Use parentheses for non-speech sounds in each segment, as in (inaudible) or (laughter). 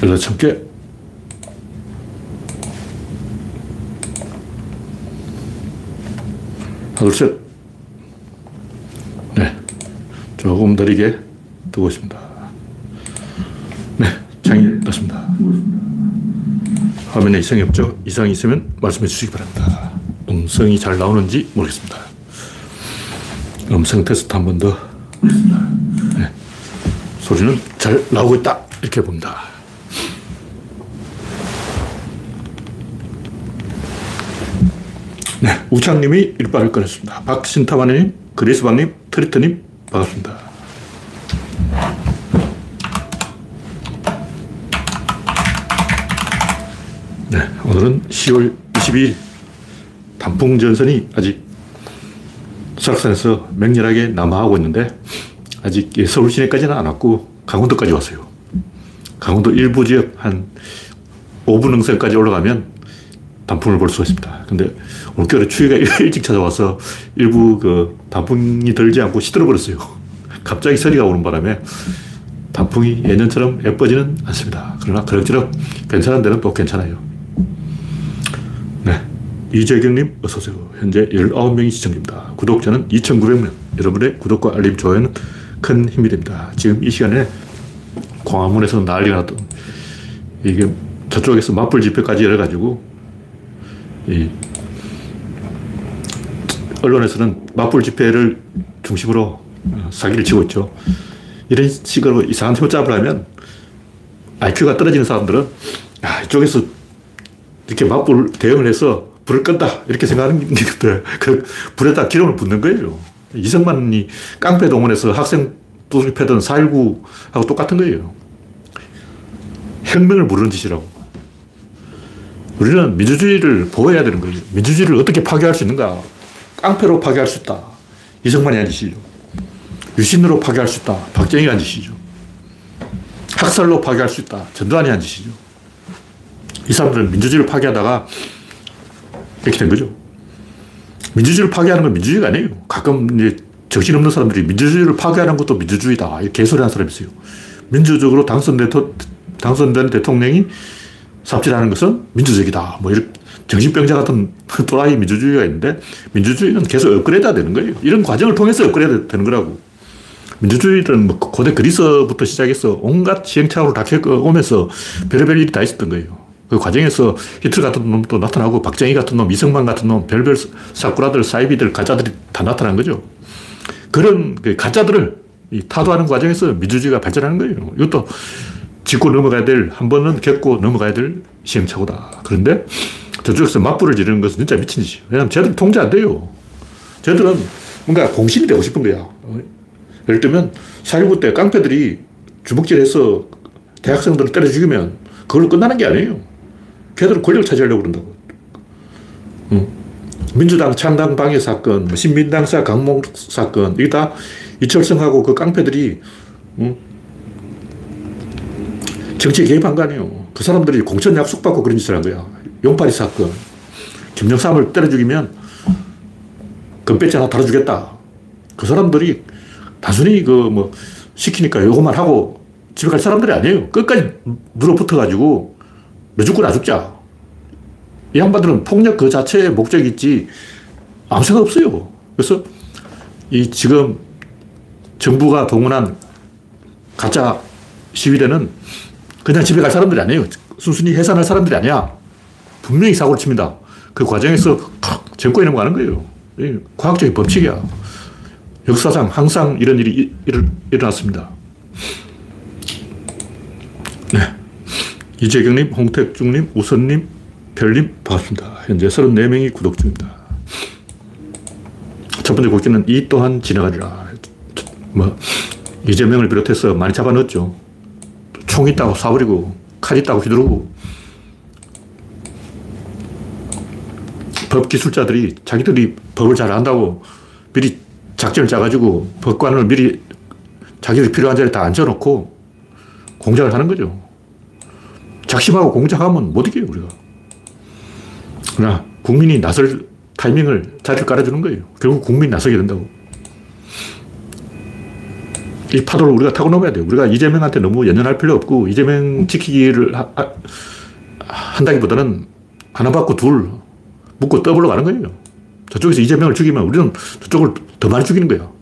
18천 개. 하나, 둘, 셋. 네. 조금 느리게 두고 있습니다. 네. 창이 떴습니다. 화면에 이상이 없죠? 이상이 있으면 말씀해 주시기 바랍니다. 음성이 잘 나오는지 모르겠습니다. 음성 테스트 한 번 더. 네. 소리는 잘 나오고 있다. 이렇게 봅니다. 네. 우창님이 일발을 꺼냈습니다. 박신타마님, 그리스방님, 트리트님, 반갑습니다. 네. 오늘은 10월 22일 단풍 전선이 아직 설악산에서 맹렬하게 남하하고 있는데 아직 서울 시내까지는 안 왔고 강원도까지 왔어요. 강원도 일부 지역 한 5분 응선까지 올라가면 단풍을 볼 수가 있습니다. 근데 올겨울에 추위가 (laughs) 일찍 찾아와서 일부 그 단풍이 들지 않고 시들어버렸어요. (laughs) 갑자기 서리가 오는 바람에 단풍이 예년처럼 예뻐지는 않습니다. 그러나 그럭저럭 괜찮은 데는 또 괜찮아요. 네. 이재경님, 어서오세요. 현재 19명이 시청 중입니다. 구독자는 2,900명. 여러분의 구독과 알림, 좋아요는 큰 힘이 됩니다. 지금 이 시간에 광화문에서 난리가 났던 이게 저쪽에서 맞불 집회까지 열어가지고 이 언론에서는 맞불 집회를 중심으로 사기를 치고 있죠. 이런 식으로 이상한 효잡을 하면 IQ가 떨어지는 사람들은 아, 이쪽에서 이렇게 맞불 대응을 해서 불을 끈다 이렇게 생각하는 게 (laughs) 그 불에다 기름을 붓는 거예요. 이승만이 깡패 동원해서 학생 두들 패던 4.19하고 똑같은 거예요. 혁명을 부르는 짓이라고. 우리는 민주주의를 보호해야 되는 거예요. 민주주의를 어떻게 파괴할 수 있는가? 깡패로 파괴할 수 있다. 이승만이 한 짓이죠. 유신으로 파괴할 수 있다. 박정희가 한 짓이죠. 학살로 파괴할 수 있다. 전두환이 한 짓이죠. 이 사람들은 민주주의를 파괴하다가 이렇게 된 거죠. 민주주의를 파괴하는 건 민주주의가 아니에요. 가끔 이제 정신없는 사람들이 민주주의를 파괴하는 것도 민주주의다. 개소리 하는 사람이 있어요. 민주적으로 당선된, 당선된 대통령이 삽질하는 것은 민주적이다. 뭐 이런 정신병자 같은 (laughs) 또라이 민주주의가 있는데 민주주의는 계속 업그레이드가 되는 거예요. 이런 과정을 통해서 업그레이드 되는 거라고. 민주주의는 뭐 고대 그리스부터 시작해서 온갖 시행착오를 다 겪어오면서 별의별 일이 다 있었던 거예요. 그 과정에서 히틀 같은 놈도 나타나고 박정희 같은 놈, 이승만 같은 놈, 별별 사쿠라들, 사이비들, 가짜들이 다 나타난 거죠. 그런 그 가짜들을 타도하는 과정에서 민주주의가 발전하는 거예요. 이것도 짚고 넘어가야 될, 한 번은 겪고 넘어가야 될 시행착오다. 그런데 저쪽에서 맞불을 지르는 것은 진짜 미친 짓이에요. 왜냐하면 쟤들 통제 안 돼요. 쟤들은 뭔가 공신이 되고 싶은 거야. 예를 들면 4.19때 깡패들이 주먹질해서 대학생들을 때려 죽이면 그걸로 끝나는 게 아니에요. 걔들은 권력을 차지하려고 그런다고. 응. 민주당 창당 방해 사건, 뭐 신민당사 강목 사건, 이게 다 이철성하고 그 깡패들이 응? 정치에 개입한 거 아니에요. 그 사람들이 공천 약속받고 그런 짓을 한 거야. 용파리 사건. 김정삼을 때려 죽이면 금배지 하나 달아주겠다. 그 사람들이 단순히 그 뭐 시키니까 요것만 하고 집에 갈 사람들이 아니에요. 끝까지 물어붙어가지고 너 죽고 나 죽자. 이 양반들은 폭력 그 자체의 목적이 있지 아무 생각 없어요. 그래서 이 지금 정부가 동원한 가짜 시위대는 그냥 집에 갈 사람들이 아니에요. 순순히 해산할 사람들이 아니야. 분명히 사고를 칩니다. 그 과정에서 정권이 넘어가는 거예요. 과학적인 법칙이야. 역사상 항상 이런 일이 일 어났습니다. 네. 이재경님, 홍택중님, 우선님, 별님, 반갑습니다. 현재 34명이 구독 중입니다. 첫 번째 곡기는 이 또한 지나가리라. 뭐, 이재명을 비롯해서 많이 잡아넣었죠. 총 있다고 쏴버리고, 칼 있다고 휘두르고, 법 기술자들이 자기들이 법을 잘 안다고 미리 작전을 짜가지고 법관을 미리 자기들 필요한 자리에 다 앉혀놓고 공작을 하는 거죠. 작심하고 공작하면 못 이겨요, 우리가. 그러나 국민이 나설 타이밍을 자리를 깔아주는 거예요. 결국 국민이 나서게 된다고. 이 파도를 우리가 타고 넘어야 돼요. 우리가 이재명한테 너무 연연할 필요 없고, 이재명 지키기를 하, 하, 한다기보다는 하나 받고 둘 묻고 더블로 가는 거예요. 저쪽에서 이재명을 죽이면 우리는 저쪽을 더 많이 죽이는 거예요.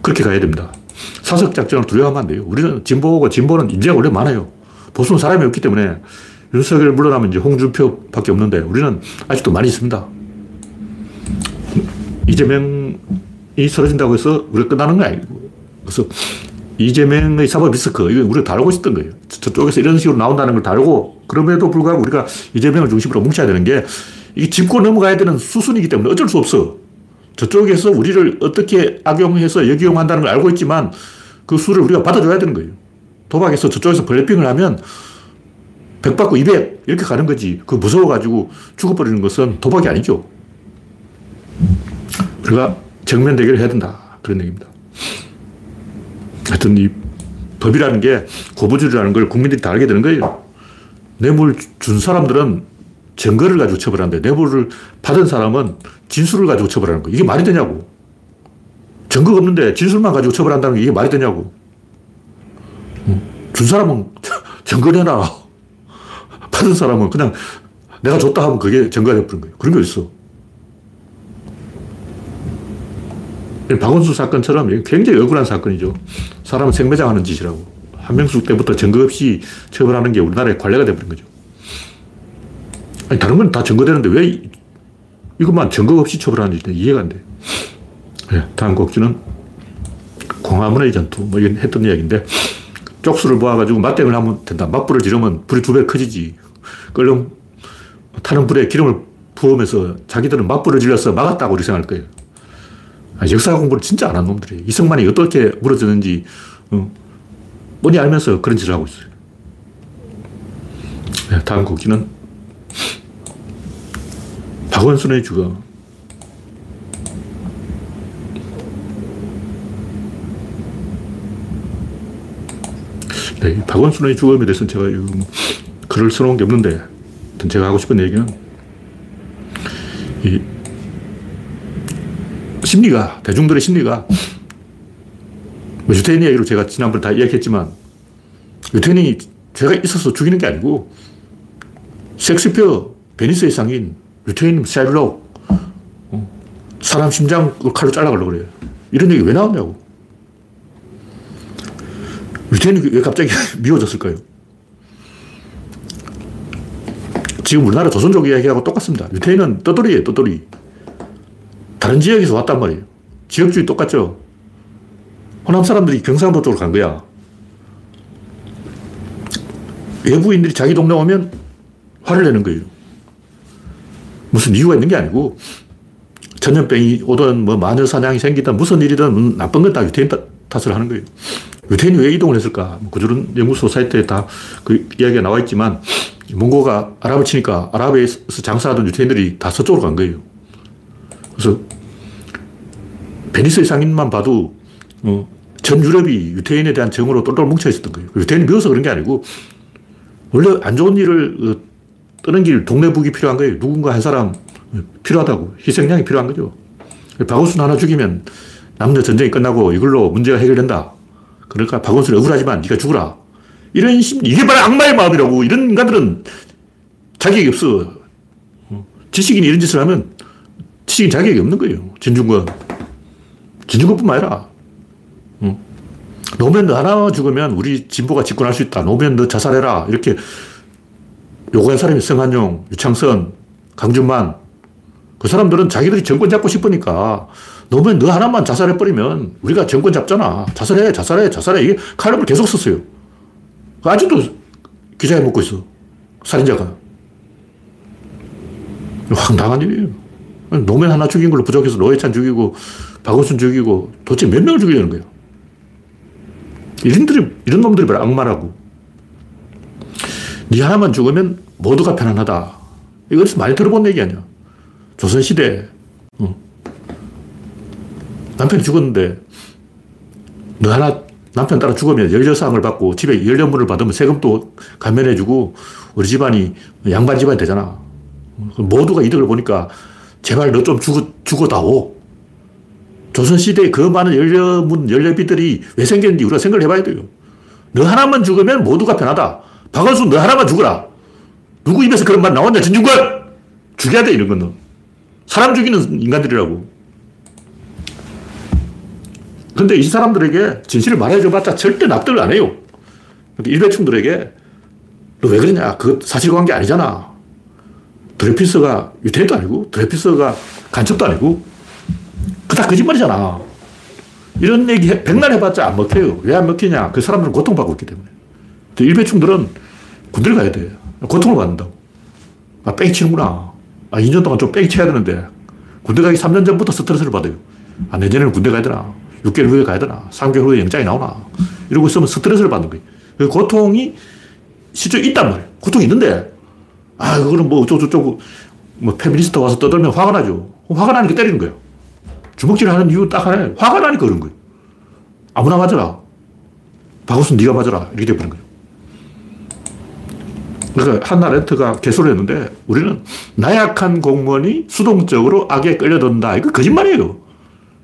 그렇게 가야 됩니다. 사석 작전을 두려워하면 안 돼요. 우리는 진보고 진보는 인재가 원래 많아요. 보수는 사람이 없기 때문에 윤석열 물러나면 이제 홍준표 밖에 없는데 우리는 아직도 많이 있습니다. 이재명이 쓰러진다고 해서 우리가 끝나는 거 아니고. 그래서 이재명의 사법 리스크, 이거 우리가 다 알고 있었던 거예요. 저쪽에서 이런 식으로 나온다는 걸 다 알고, 그럼에도 불구하고 우리가 이재명을 중심으로 뭉쳐야 되는 게, 이게 짚고 넘어가야 되는 수순이기 때문에 어쩔 수 없어. 저쪽에서 우리를 어떻게 악용해서 역이용한다는 걸 알고 있지만, 그 수를 우리가 받아줘야 되는 거예요. 도박에서 저쪽에서 블래핑을 하면, 100 받고 200 이렇게 가는 거지. 그 무서워가지고 죽어버리는 것은 도박이 아니죠. 우리가 정면 대결을 해야 된다. 그런 얘기입니다. 하여튼 이 법이라는 게 고부주의라는 걸 국민들이 다 알게 되는 거예요. 뇌물 준 사람들은 증거를 가지고 처벌하는데 뇌물을 받은 사람은 진술을 가지고 처벌하는 거. 이게 말이 되냐고. 증거가 없는데 진술만 가지고 처벌한다는 게 이게 말이 되냐고. 준 사람은 (laughs) 증거 내놔. (laughs) 받은 사람은 그냥 내가 줬다 하면 그게 증거가 되버린 거예요. 그런 게 있어. 박원순 사건처럼 굉장히 억울한 사건이죠. 사람을 생매장하는 짓이라고. 한명숙 때부터 증거 없이 처벌하는 게 우리나라의 관례가 되버린 거죠. 아니, 다른 건 다 증거되는데 왜 이것만 증거 없이 처벌하는지 이해가 안 돼. 네, 다음 곡지는 광화문의 전투, 뭐 이런 했던 이야기인데, 쪽수를 모아가지고 맞대응을 하면 된다. 맞불을 지르면 불이 두 배 커지지. 끓는, 타는 불에 기름을 부으면서 자기들은 맞불을 질러서 막았다고 우리 생각할 거예요. 아, 역사 공부를 진짜 안 한 놈들이에요. 이승만이 어떻게 무너졌는지, 어, 뻔히 알면서 그런 짓을 하고 있어요. 네, 다음 곡기는 박원순의 죽음. 네, 박원순의 죽음에 대해서는 제가 글을 써놓은 게 없는데, 제가 하고 싶은 얘기는, 이 심리가, 대중들의 심리가, 뭐 유태인 이야기로 제가 지난번에 다 이야기했지만, 유태인이 죄가 있어서 죽이는 게 아니고, 섹스피어, 베니스의 상인, 유태인 샤일록, 어, 사람 심장 칼로 잘라가려고 그래요. 이런 얘기 왜 나왔냐고. 유태인이 왜 갑자기 (laughs) 미워졌을까요? 지금 우리나라 조선족 이야기하고 똑같습니다. 유태인은 떠돌이에요, 떠돌이. 다른 지역에서 왔단 말이에요. 지역주의 똑같죠? 호남 사람들이 경상도 쪽으로 간 거야. 외부인들이 자기 동네 오면 화를 내는 거예요. 무슨 이유가 있는 게 아니고, 전염병이 오든, 뭐, 마녀 사냥이 생기든, 무슨 일이든, 나쁜 건 다 유태인 탓을 하는 거예요. 유태인이 왜 이동을 했을까? 뭐 그런 연구소 사이트에 다 그 이야기가 나와 있지만, 몽고가 아랍을 치니까 아랍에서 장사하던 유태인들이 다 서쪽으로 간 거예요. 그래서 베니스의 상인만 봐도 어, 전 유럽이 유태인에 대한 정으로 똘똘 뭉쳐 있었던 거예요. 유태인이 미워서 그런 게 아니고 원래 안 좋은 일을 어, 떠넘길 동네북이 필요한 거예요. 누군가 한 사람 필요하다고. 희생양이 필요한 거죠. 박원순 하나 죽이면 남녀 전쟁이 끝나고 이걸로 문제가 해결된다. 그러니까 박원순 억울하지만 네가 죽어라. 이런 심, 이게 바로 악마의 마음이라고. 이런 인간들은 자격이 없어. 어, 지식인이 이런 짓을 하면 지식인 자격이 없는 거예요. 진중권. 진중권뿐만 아니라. 응. 노무현 너 하나 죽으면 우리 진보가 집권할 수 있다. 노무현 너 자살해라. 이렇게 요구한 사람이 성한용, 유창선, 강준만. 그 사람들은 자기들이 정권 잡고 싶으니까 노무현 너 하나만 자살해버리면 우리가 정권 잡잖아. 자살해, 자살해, 자살해. 이게 칼럼을 계속 썼어요. 아직도 기자에 묻고 있어. 살인자가. 황당한 일이에요. 노무현 하나 죽인 걸로 부족해서 노회찬 죽이고, 박원순 죽이고, 도대체 몇 명을 죽이려는 거예요. 이런들이, 이런 놈들이 바로 악마라고. 네 하나만 죽으면 모두가 편안하다. 이거 많이 들어본 얘기 아니야. 조선시대, 어. 남편이 죽었는데, 너 하나 남편 따라 죽으면 열여상을 받고 집에 열연물을 받으면 세금도 감면해주고 우리 집안이 양반 집안이 되잖아. 모두가 이득을 보니까 제발 너 좀 죽어, 죽어다오. 조선시대에 그 많은 연료문, 연료비들이 왜 생겼는지 우리가 생각을 해봐야 돼요. 너 하나만 죽으면 모두가 편하다. 박원순 너 하나만 죽어라. 누구 입에서 그런 말 나왔냐? 진중권! 죽여야 돼, 이런 거는. 사람 죽이는 인간들이라고. 근데 이 사람들에게 진실을 말해줘봤자 절대 납득을 안 해요. 일배충들에게 너 왜 그러냐? 그 사실관계 아니잖아. 드레피스가 유태인도 아니고, 드레피스가 간첩도 아니고, 그다 거짓말이잖아. 이런 얘기 백날 해봤자 안 먹혀요. 왜 안 먹히냐? 그 사람들은 고통받고 있기 때문에. 일배충들은 군대를 가야 돼. 고통을 받는다고. 아, 뺑이 치는구나. 아, 2년 동안 좀 뺑이 쳐야 되는데, 군대 가기 3년 전부터 스트레스를 받아요. 아, 내년에는 군대 가야 되나? 6개월 후에 가야 되나? 3개월 후에 영장이 나오나? 이러고 있으면 스트레스를 받는 거예요. 그 고통이 실제 있단 말이에요. 고통이 있는데, 아, 그거는 뭐 어쩌고저쩌고, 뭐 페미니스트 와서 떠들면 화가 나죠. 화가 나니까 때리는 거예요. 주먹질 하는 이유 딱 하나예요. 화가 나니까 그런 거예요. 아무나 맞아라. 박우순 네가 맞아라. 이렇게 돼버린 거예요. 그러니까 한나 렌트가 개소를 했는데 우리는 나약한 공무원이 수동적으로 악에 끌려든다. 이거 거짓말이에요.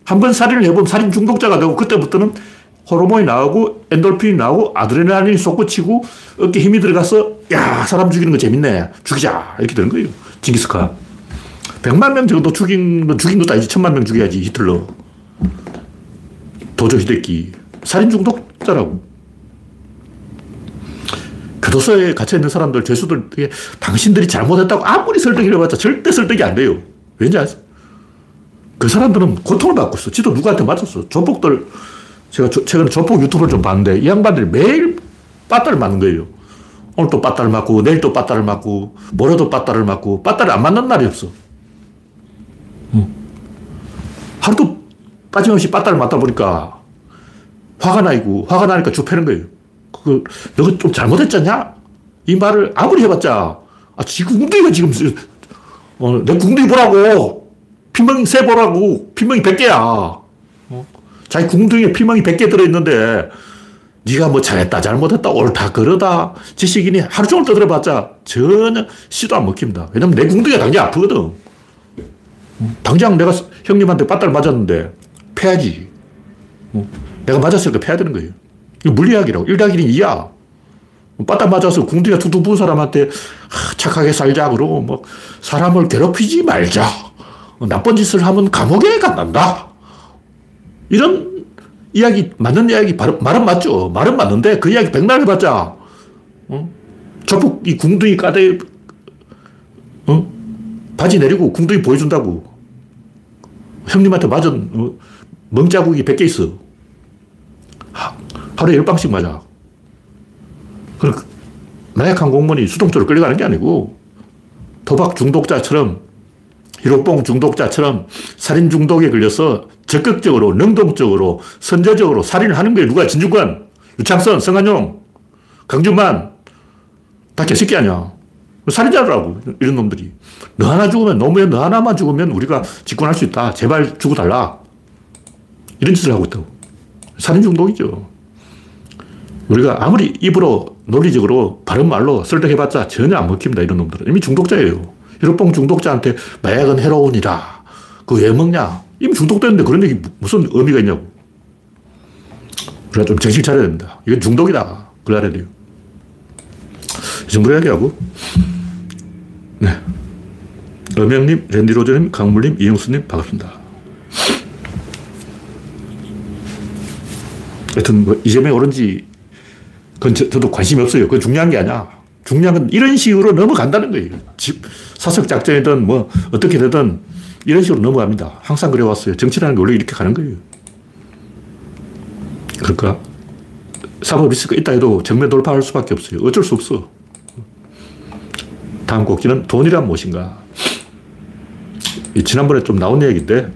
한 번 살인을 해보면 살인 중독자가 되고 그때부터는 호르몬이 나오고 엔돌핀이 나오고 아드레날린이 솟구치고 어깨 힘이 들어가서 야 사람 죽이는 거 재밌네. 죽이자. 이렇게 되는 거예요. 징기스칸 100만 명 정도 죽인 건 죽인 것도 아니지. 천만 명 죽여야지 히틀러. 도조 히데키. 살인 중독자라고. 교도소에 갇혀 있는 사람들 죄수들 당신들이 잘못했다고 아무리 설득을 해봤자 절대 설득이 안 돼요. 왠지 아세요? 그 사람들은 고통을 받고 있어. 지도 누구한테 맞았어. 조폭들 제가 조, 최근에 조폭 유튜브를 좀 봤는데 이 양반들이 매일 빠따를 맞는 거예요. 오늘 또 빠따를 맞고 내일 또 빠따를 맞고 모레도 빠따를 맞고 빠따를 안 맞는 날이 없어. 응. 하루도 빠짐없이 빠따를 맞다 보니까 화가 나고 화가 나니까 좁혀는 거예요. 그 너가 좀 잘못했잖냐? 이 말을 아무리 해봤자 아 지금 궁둥이가 지금 어, 내 궁둥이 보라고 피멍이 세 보라고 피멍이 100개야. 자기 궁둥이에 피멍이 100개 들어있는데 네가 뭐 잘했다 잘못했다 옳다 그러다 지식인이 하루 종일 떠들어봤자 전혀 시도 안 먹힙니다. 왜냐면 내 궁둥이가 당장 아프거든. 당장 내가 형님한테 빠따를 맞았는데 패야지. 내가 맞았으니까 패야 되는 거예요. 이거 물리학이라고. 1 더하기 2야. 빠따 맞아서 궁둥이가 툭툭 부은 사람한테 착하게 살자 그러고 뭐 사람을 괴롭히지 말자. 나쁜 짓을 하면 감옥에 간단다. 이런 이야기, 맞는 이야기, 말은 맞죠. 말은 맞는데 그 이야기 백날 해봤자, 어? 조폭 이 궁둥이 까대, 어? 바지 내리고 궁둥이 보여준다고. 형님한테 맞은 어? 멍자국이 100개 있어. 하, 하루에 10방씩 맞아. 그 나약한 공무원이 수동적으로 끌려가는 게 아니고 도박 중독자처럼 히로뽕 중독자처럼 살인 중독에 걸려서 적극적으로, 능동적으로, 선제적으로 살인을 하는 거예요. 누가? 진중권, 유창선, 성한용, 강준만. 다 개새끼 아니야. 살인자라고, 이런 놈들이. 너 하나 죽으면, 노무현 너 하나만 죽으면 우리가 집권할 수 있다. 제발 죽어달라. 이런 짓을 하고 있다고. 살인 중독이죠. 우리가 아무리 입으로 논리적으로 바른 말로 설득해봤자 전혀 안 먹힙니다. 이런 놈들은. 이미 중독자예요. 히로뽕 중독자한테 마약은 해로운이다. 그왜 먹냐? 이미 중독됐는데 그런 얘기 무슨 의미가 있냐고. 우리가 좀 정신 차려야 됩니다. 이건 중독이다. 그래야 돼요. 이 정도로 이야기하고. 네. 엄영님, 랜디로저님, 강물님, 이영수님, 반갑습니다. 하여튼, 뭐, 이재명이 옳은지, 그건 저, 도 관심이 없어요. 그건 중요한 게 아니야. 중요한 건 이런 식으로 넘어간다는 거예요. 집, 사석작전이든 뭐 어떻게 되든 이런 식으로 넘어갑니다. 항상 그래왔어요. 정치라는 게 원래 이렇게 가는 거예요. 그러니까 사법 리스크가 있다 해도 정면 돌파할 수밖에 없어요. 어쩔 수 없어. 다음 곡기는 돈이란 무엇인가. 지난번에 좀 나온 이야기인데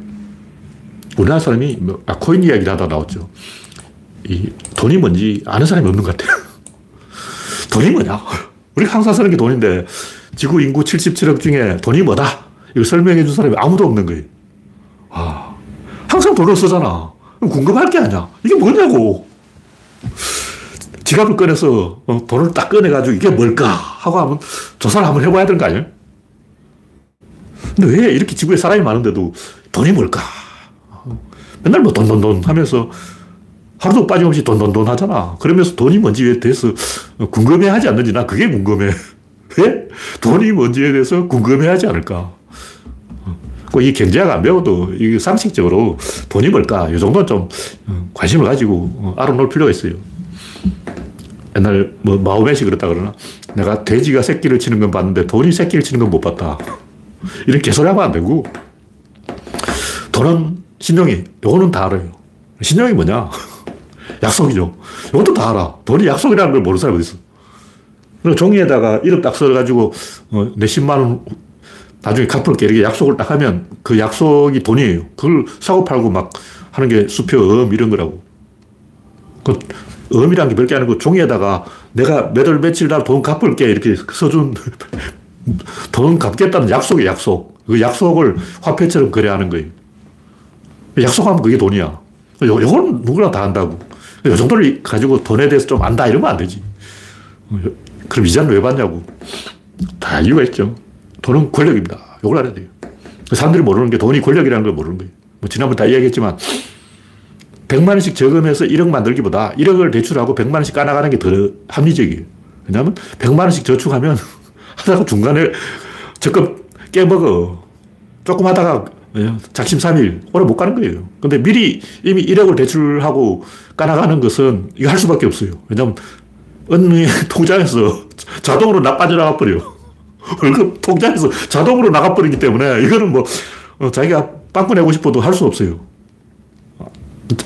우리나라 사람이 뭐, 아, 코인 이야기를 하다 나왔죠. 이 돈이 뭔지 아는 사람이 없는 것 같아요. (laughs) 돈이 뭐냐? 우리가 항상 쓰는 게 돈인데 지구 인구 77억 중에 돈이 뭐다? 이거 설명해 준 사람이 아무도 없는 거예요. 아, 항상 돈을 쓰잖아. 궁금할 게 아니야. 이게 뭐냐고. 지갑을 꺼내서 어, 돈을 딱 꺼내가지고 이게 뭘까? 하고 하면 조사를 한번 해봐야 되는 거 아니에요? 근데 왜 이렇게 지구에 사람이 많은데도 돈이 뭘까? 맨날 뭐 돈, 돈, 돈 하면서 하루도 빠짐없이 돈, 돈, 돈 하잖아. 그러면서 돈이 뭔지에 대해서 궁금해 하지 않는지 나 그게 궁금해. 왜? (laughs) 돈이 뭔지에 대해서 궁금해 하지 않을까. 이 경제학 안 배워도 이 상식적으로 돈이 뭘까? 이 정도는 좀 어, 관심을 가지고 어, 알아놓을 필요가 있어요. 옛날 뭐 마오메시 그랬다 그러나 내가 돼지가 새끼를 치는 건 봤는데 돈이 새끼를 치는 건 못 봤다. 이런 개소리 하면 안 되고 돈은 신용이 요거는 다 알아요. 신용이 뭐냐? (laughs) 약속이죠. 이것도 다 알아. 돈이 약속이라는 걸 모르는 사람이 어디 있어. 종이에다가 이름 딱 써가지고 어, 내 10만 원 나중에 갚을게 이렇게 약속을 딱 하면 그 약속이 돈이에요. 그걸 사고 팔고 막 하는 게 수표, 음 이런 거라고. 그 음이란 게 별게 아니고 종이에다가 내가 몇월 며칠 날 돈 갚을게 이렇게 써준 (laughs) 돈 갚겠다는 약속이 약속. 그 약속을 화폐처럼 거래하는 거예요. 약속하면 그게 돈이야. 요, 요건 누구나 다 안다고. 요 정도를 가지고 돈에 대해서 좀 안다 이러면 안 되지. 그럼 이자는 왜 받냐고. 다 이유가 있죠. 돈은 권력입니다. 이걸 알아야 돼요. 사람들이 모르는 게 돈이 권력이라는 걸 모르는 거예요. 뭐 지난번 다 이야기했지만 100만 원씩 저금해서 1억 만들기보다 1억을 대출하고 100만 원씩 까나가는 게 더 합리적이에요. 왜냐하면 100만 원씩 저축하면 (laughs) 하다가 중간에 적금 깨먹어. 조금 하다가 작심 삼일 오래 못 가는 거예요. 근데 미리 이미 1억을 대출하고 까나가는 것은 이거 할 수밖에 없어요. 왜냐하면 은행 (laughs) 통장에서 (laughs) 자동으로 나 빠져나가 버려요. (laughs) 월급 통장에서 자동으로 나가버리기 때문에 이거는 뭐 어, 자기가 빵꾸 내고 싶어도 할 수 없어요.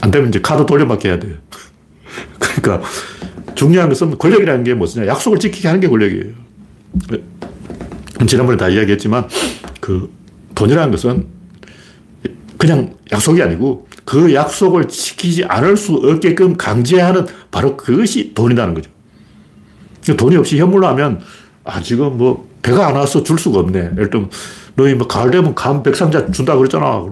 안 되면 이제 카드 돌려받게 해야 돼요. (laughs) 그러니까 중요한 것은 권력이라는 게 무엇이냐. 약속을 지키게 하는 게 권력이에요. 지난번에 다 이야기했지만 그 돈이라는 것은 그냥 약속이 아니고 그 약속을 지키지 않을 수 없게끔 강제하는 바로 그것이 돈이라는 거죠. 돈이 없이 현물로 하면 아, 지금 뭐 배가 안 와서 줄 수가 없네. 예를 들면 너희 뭐 가을 되면 감 백상자 준다 그랬잖아.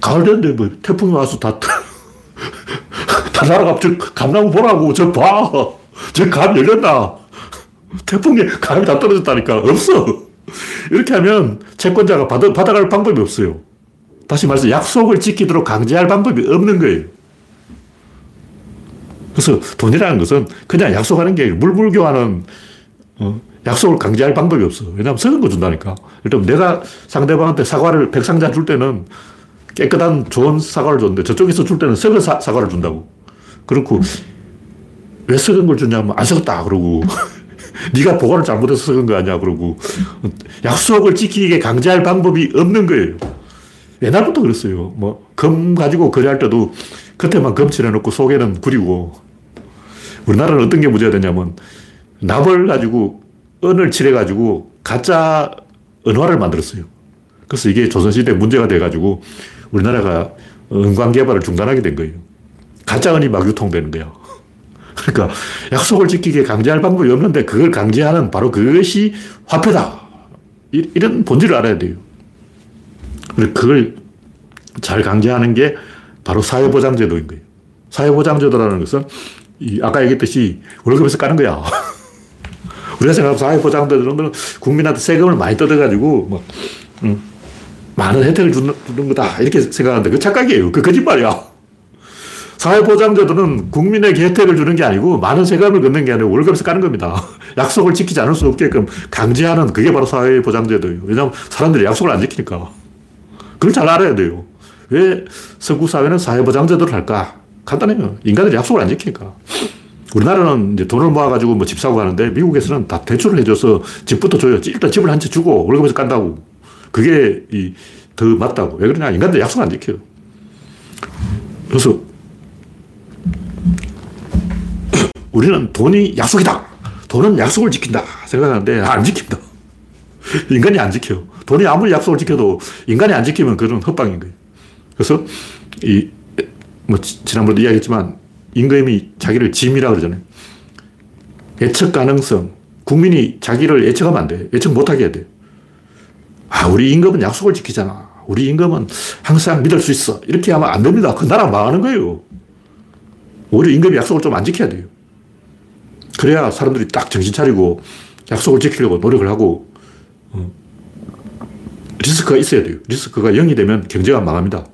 가을 됐는데 뭐 태풍이 와서 다, (laughs) 다 날아가. 저 감나무 보라고. 저 봐. 저 감 열렸나. 태풍에 감이 다 떨어졌다니까. 없어. 이렇게 하면 채권자가 받아, 받아갈 방법이 없어요. 다시 말해서 약속을 지키도록 강제할 방법이 없는 거예요. 그래서 돈이라는 것은 그냥 약속하는 게 물물교환은 어, 약속을 강제할 방법이 없어. 왜냐하면 썩은 거 준다니까. 일단 내가 상대방한테 사과를 백상자 줄 때는 깨끗한 좋은 사과를 줬는데 저쪽에서 줄 때는 썩은 사, 과를 준다고. 그렇고 왜 썩은 걸 주냐면 안 썩었다 그러고 (laughs) 네가 보관을 잘못해서 썩은 거 아니야 그러고 약속을 지키게 강제할 방법이 없는 거예요. 옛날부터 그랬어요. 뭐금 가지고 거래할 때도 겉에만 검 칠해놓고 속에는 구리고 우리나라는 어떤 게 문제가 되냐면 납을 가지고 은을 칠해가지고 가짜 은화를 만들었어요. 그래서 이게 조선시대 문제가 돼가지고 우리나라가 은광 개발을 중단하게 된 거예요. 가짜 은이 막 유통되는 거예요. (laughs) 그러니까 약속을 지키게 강제할 방법이 없는데 그걸 강제하는 바로 그것이 화폐다. 이런 본질을 알아야 돼요. 그걸 잘 강제하는 게 바로 사회보장제도인 거예요. 사회보장제도라는 것은 아까 얘기했듯이 월급에서 까는 거야. (laughs) 우리가 생각하면 사회보장제도는 국민한테 세금을 많이 뜯어가지고 뭐, 음, 많은 혜택을 주는, 주는 거다. 이렇게 생각하는데 그 착각이에요. 그 거짓말이야. 사회보장제도는 국민에게 혜택을 주는 게 아니고 많은 세금을 걷는 게 아니고 월급에서 까는 겁니다. (laughs) 약속을 지키지 않을 수 없게끔 강제하는 그게 바로 사회보장제도예요. 왜냐하면 사람들이 약속을 안 지키니까. 그걸 잘 알아야 돼요. 왜 서구 사회는 사회보장제도를 할까? 간단해요. 인간들이 약속을 안 지키니까. 우리나라는 이제 돈을 모아가지고 뭐 집 사고 하는데 미국에서는 다 대출을 해줘서 집부터 줘요. 일단 집을 한 채 주고 월급에서 깐다고. 그게 이, 더 맞다고. 왜 그러냐. 인간들 약속 안 지켜요. 그래서 (clears throat) 우리는 돈이 약속이다. 돈은 약속을 지킨다. 생각하는데 안 지킨다. (laughs) 인간이 안 지켜. 돈이 아무리 약속을 지켜도 인간이 안 지키면 그건 헛방인 거예요. 그래서 이, 뭐, 지난번에도 이야기했지만 임금이 자기를 짐이라 그러잖아요. 예측 가능성. 국민이 자기를 예측하면 안 돼. 예측 못하게 해야 돼. 아, 우리 임금은 약속을 지키잖아. 우리 임금은 항상 믿을 수 있어. 이렇게 하면 안 됩니다. 그 나라 망하는 거예요. 오히려 임금이 약속을 좀 안 지켜야 돼요. 그래야 사람들이 딱 정신 차리고 약속을 지키려고 노력을 하고, 어, 리스크가 있어야 돼요. 리스크가 0이 되면 경제가 망합니다.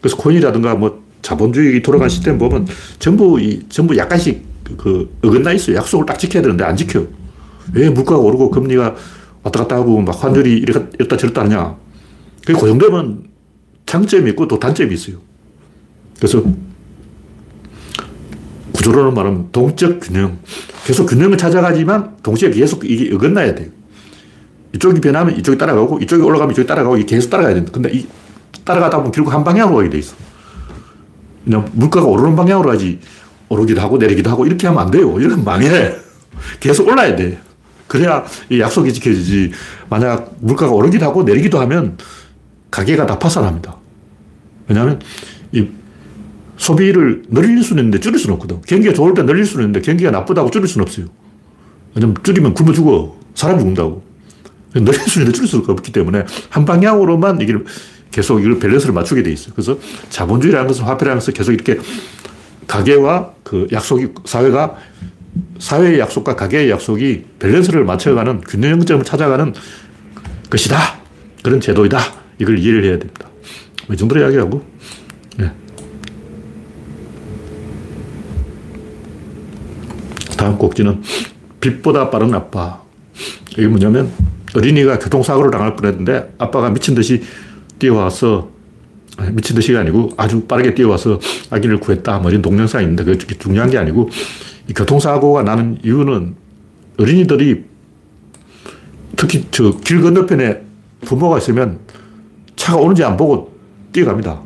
그래서 코인이라든가 뭐 자본주의 돌아가는 시스템 보면 전부 이, 전부 약간씩 그, 그 어긋나 있어요. 약속을 딱 지켜야 되는데 안 지켜. 왜 물가가 오르고 금리가 왔다 갔다 하고 막 환율이 이랬다 저랬다 하냐. 그게 고정되면 장점이 있고 또 단점이 있어요. 그래서 구조론을 말하면 동적 균형. 계속 균형을 찾아가지만 동시에 계속 이게 어긋나야 돼요. 이쪽이 변하면 이쪽이 따라가고 이쪽이 올라가면 이쪽이 따라가고 계속 따라가야 된다. 근데 이 따라가다 보면 결국 한 방향으로 가게 돼 있어. 그냥 물가가 오르는 방향으로 가지 오르기도 하고 내리기도 하고 이렇게 하면 안 돼요. 이러면 망해. (laughs) 계속 올라야 돼. 그래야 이 약속이 지켜지지. 만약 물가가 오르기도 하고 내리기도 하면 가게가 다 파산합니다. 왜냐하면 이 소비를 늘릴 수는 있는데 줄일 수는 없거든. 경기가 좋을 때 늘릴 수는 있는데 경기가 나쁘다고 줄일 수는 없어요. 왜냐면 줄이면 굶어 죽어. 사람 죽는다고. 늘릴 수는 있는데 줄일 수가 없기 때문에 한 방향으로만 이게 계속 이걸 밸런스를 맞추게 돼 있어요. 그래서 자본주의라는 것은 화폐라는 것은 계속 이렇게 가계와 그 약속이, 사회가 사회의 약속과 가계의 약속이 밸런스를 맞춰가는 균형점을 찾아가는 것이다. 그런 제도이다. 이걸 이해를 해야 됩니다. 뭐이 정도로 이야기하고, 네. 다음 꼭지는 빛보다 빠른 아빠. 이게 뭐냐면 어린이가 교통사고를 당할 뻔 했는데 아빠가 미친 듯이 뛰어와서 미친 듯이가 아니고 아주 빠르게 뛰어와서 아기를 구했다. 뭐 이런 동영상이 있는데 그게 중요한 게 아니고 이 교통사고가 나는 이유는 어린이들이 특히 저 길 건너편에 부모가 있으면 차가 오는지 안 보고 뛰어갑니다.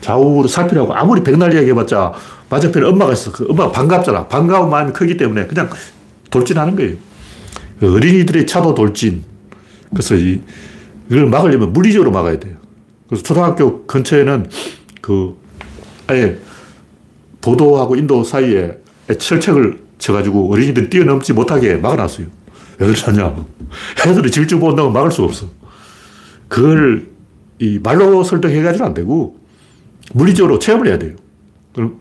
좌우로 살피라고 아무리 백날 얘기해봤자 맞은편에 엄마가 있어. 그 엄마가 반갑잖아. 반가운 마음이 크기 때문에 그냥 돌진하는 거예요. 그 어린이들의 차도 돌진. 그래서 이, 이걸 막으려면 물리적으로 막아야 돼요. 그래서 초등학교 근처에는 그 아예 보도하고 인도 사이에 철책을 쳐가지고 어린이들이 뛰어넘지 못하게 막아놨어요. 왜 그러냐. 애들이 질주 본다고 막을 수가 없어. 그걸 이 말로 설득해가지고는 안 되고 물리적으로 체험을 해야 돼요. 그럼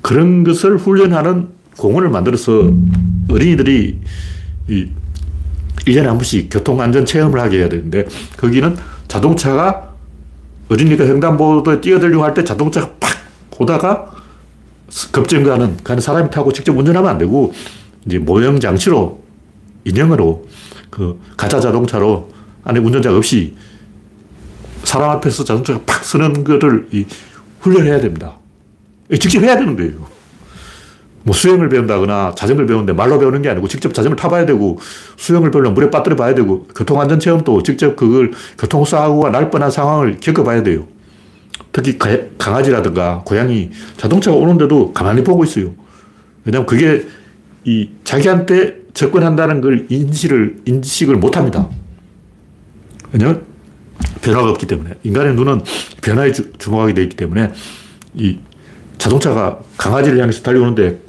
그런 것을 훈련하는 공원을 만들어서 어린이들이 이 1년에 한 번씩 교통안전 체험을 하게 해야 되는데 거기는 자동차가 어린이가 횡단보도에 뛰어들려고 할 때 자동차가 팍 오다가 급정거하는, 가는 사람이 타고 직접 운전하면 안 되고 이제 모형 장치로 인형으로 그 가짜 자동차로 안에 운전자 없이 사람 앞에서 자동차가 팍 서는 거를 이 훈련해야 됩니다. 직접 해야 되는 거예요. 뭐 수영을 배운다거나 자전거를 배우는데 말로 배우는 게 아니고 직접 자전거를 타봐야 되고 수영을 배우려면 물에 빠뜨려 봐야 되고 교통안전체험도 직접 그걸 교통사고가 날 뻔한 상황을 겪어봐야 돼요. 특히 강아지라든가 고양이 자동차가 오는데도 가만히 보고 있어요. 왜냐하면 그게 이 자기한테 접근한다는 걸 인식을, 인식을 못 합니다. 왜냐하면 변화가 없기 때문에. 인간의 눈은 변화에 주, 주목하게 되어 있기 때문에 이 자동차가 강아지를 향해서 달려오는데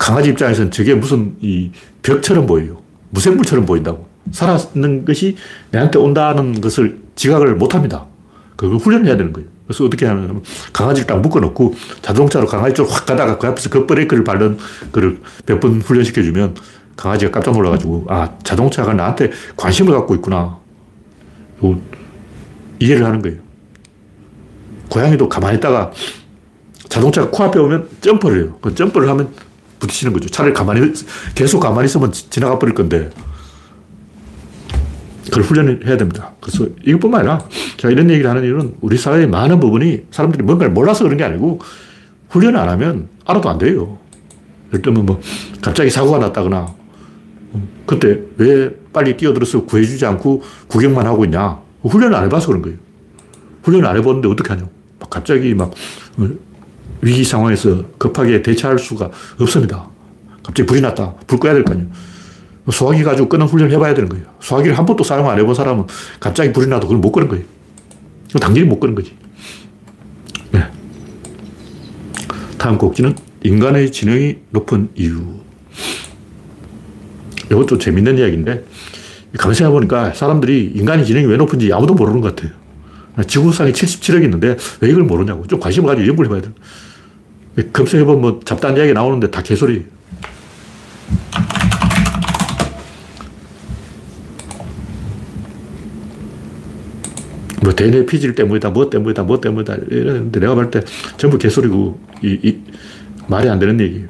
강아지 입장에서는 저게 무슨 이 벽처럼 보여요. 무생물처럼 보인다고. 살아있는 것이 내한테 온다는 것을 지각을 못 합니다. 그걸 훈련을 해야 되는 거예요. 그래서 어떻게 하냐면 강아지를 딱 묶어놓고 자동차로 강아지 쪽으로 확 가다가 그 앞에서 그 브레이크를 밟는 거를 몇 번 훈련시켜주면 강아지가 깜짝 놀라가지고 아, 자동차가 나한테 관심을 갖고 있구나. 이해를 하는 거예요. 고양이도 가만히 있다가 자동차가 코앞에 오면 점프를 해요. 그 점프를 하면 부딪히는 거죠. 차를 가만히, 계속 가만히 있으면 지나가 버릴 건데, 그걸 훈련을 해야 됩니다. 그래서 이것뿐만 아니라 제가 이런 얘기를 하는 이유는 우리 사회의 많은 부분이 사람들이 뭔가를 몰라서 그런 게 아니고 훈련을 안 하면 알아도 안 돼요. 예를 들면 뭐 갑자기 사고가 났다거나 그때 왜 빨리 뛰어들어서 구해주지 않고 구경만 하고 있냐. 훈련을 안 해봐서 그런 거예요. 훈련을 안 해봤는데 어떻게 하냐. 갑자기 막 위기 상황에서 급하게 대처할 수가 없습니다. 갑자기 불이 났다. 불 꺼야 될 거 아니에요. 소화기 가지고 끄는 훈련을 해봐야 되는 거예요. 소화기를 한 번도 사용 안 해본 사람은 갑자기 불이 나도 그걸 못 끄는 거예요. 당연히 못 끄는 거지. 네. 다음 곡지는 인간의 지능이 높은 이유. 이것도 재밌는 이야기인데, 가만히 생각해보니까 사람들이 인간의 지능이 왜 높은지 아무도 모르는 것 같아요. 지구상에 77억이 있는데 왜 이걸 모르냐고. 좀 관심을 가지고 연구를 해봐야 돼. 검색해보면 뭐 잡다한 이야기 나오는데 다 개소리. 대뇌 피질 때문이다, 뭐 때문이다, 뭐 때문이다. 이러는데 내가 볼 때 전부 개소리고, 이, 이, 말이 안 되는 얘기예요.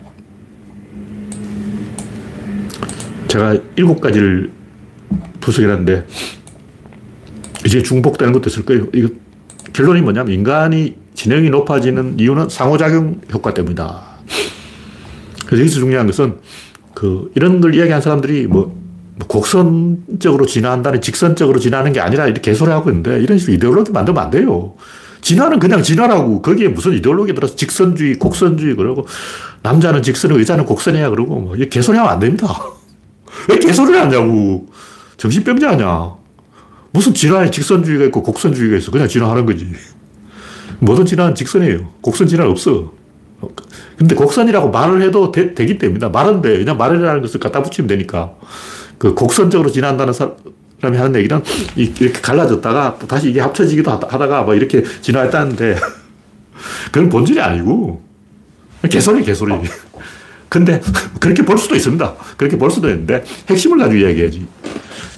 제가 일곱 가지를 분석해놨는데, 이제 중복되는 것도 있을 거예요. 이거 결론이 뭐냐면, 인간이 지능이 높아지는 이유는 상호작용 효과 때문이다. 그래서 여기서 중요한 것은, 그, 이런 걸 이야기한 사람들이 뭐, 뭐 곡선적으로 진화한다는 직선적으로 진화하는 게 아니라 이렇게 개소리 하고 있는데 이런 식으로 이데올로기 만들면 안 돼요. 진화는 그냥 진화라고 거기에 무슨 이데올로기 들어서 직선주의, 곡선주의 그러고 남자는 직선, 의자는 곡선이야 그러고 뭐 개소리 하면 안 됩니다. (laughs) 왜 개소리를 하냐고. 정신병자 아냐. 무슨 진화에 직선주의가 있고 곡선주의가 있어. 그냥 진화하는 거지. 모든 진화는 직선이에요. 곡선 진화는 없어. 근데 곡선이라고 말을 해도 되, 기 때문이다. 말은 돼. 그냥 말이라는 것을 갖다 붙이면 되니까. 그 곡선적으로 지난다는 사람이 하는 얘기는 이렇게 갈라졌다가 다시 이게 합쳐지기도 하다가 뭐 이렇게 진화했다는데 (laughs) 그건 본질이 아니고 개소리, 개소리. 근데 그렇게 볼 수도 있습니다. 그렇게 볼 수도 있는데 핵심을 가지고 이야기해야지.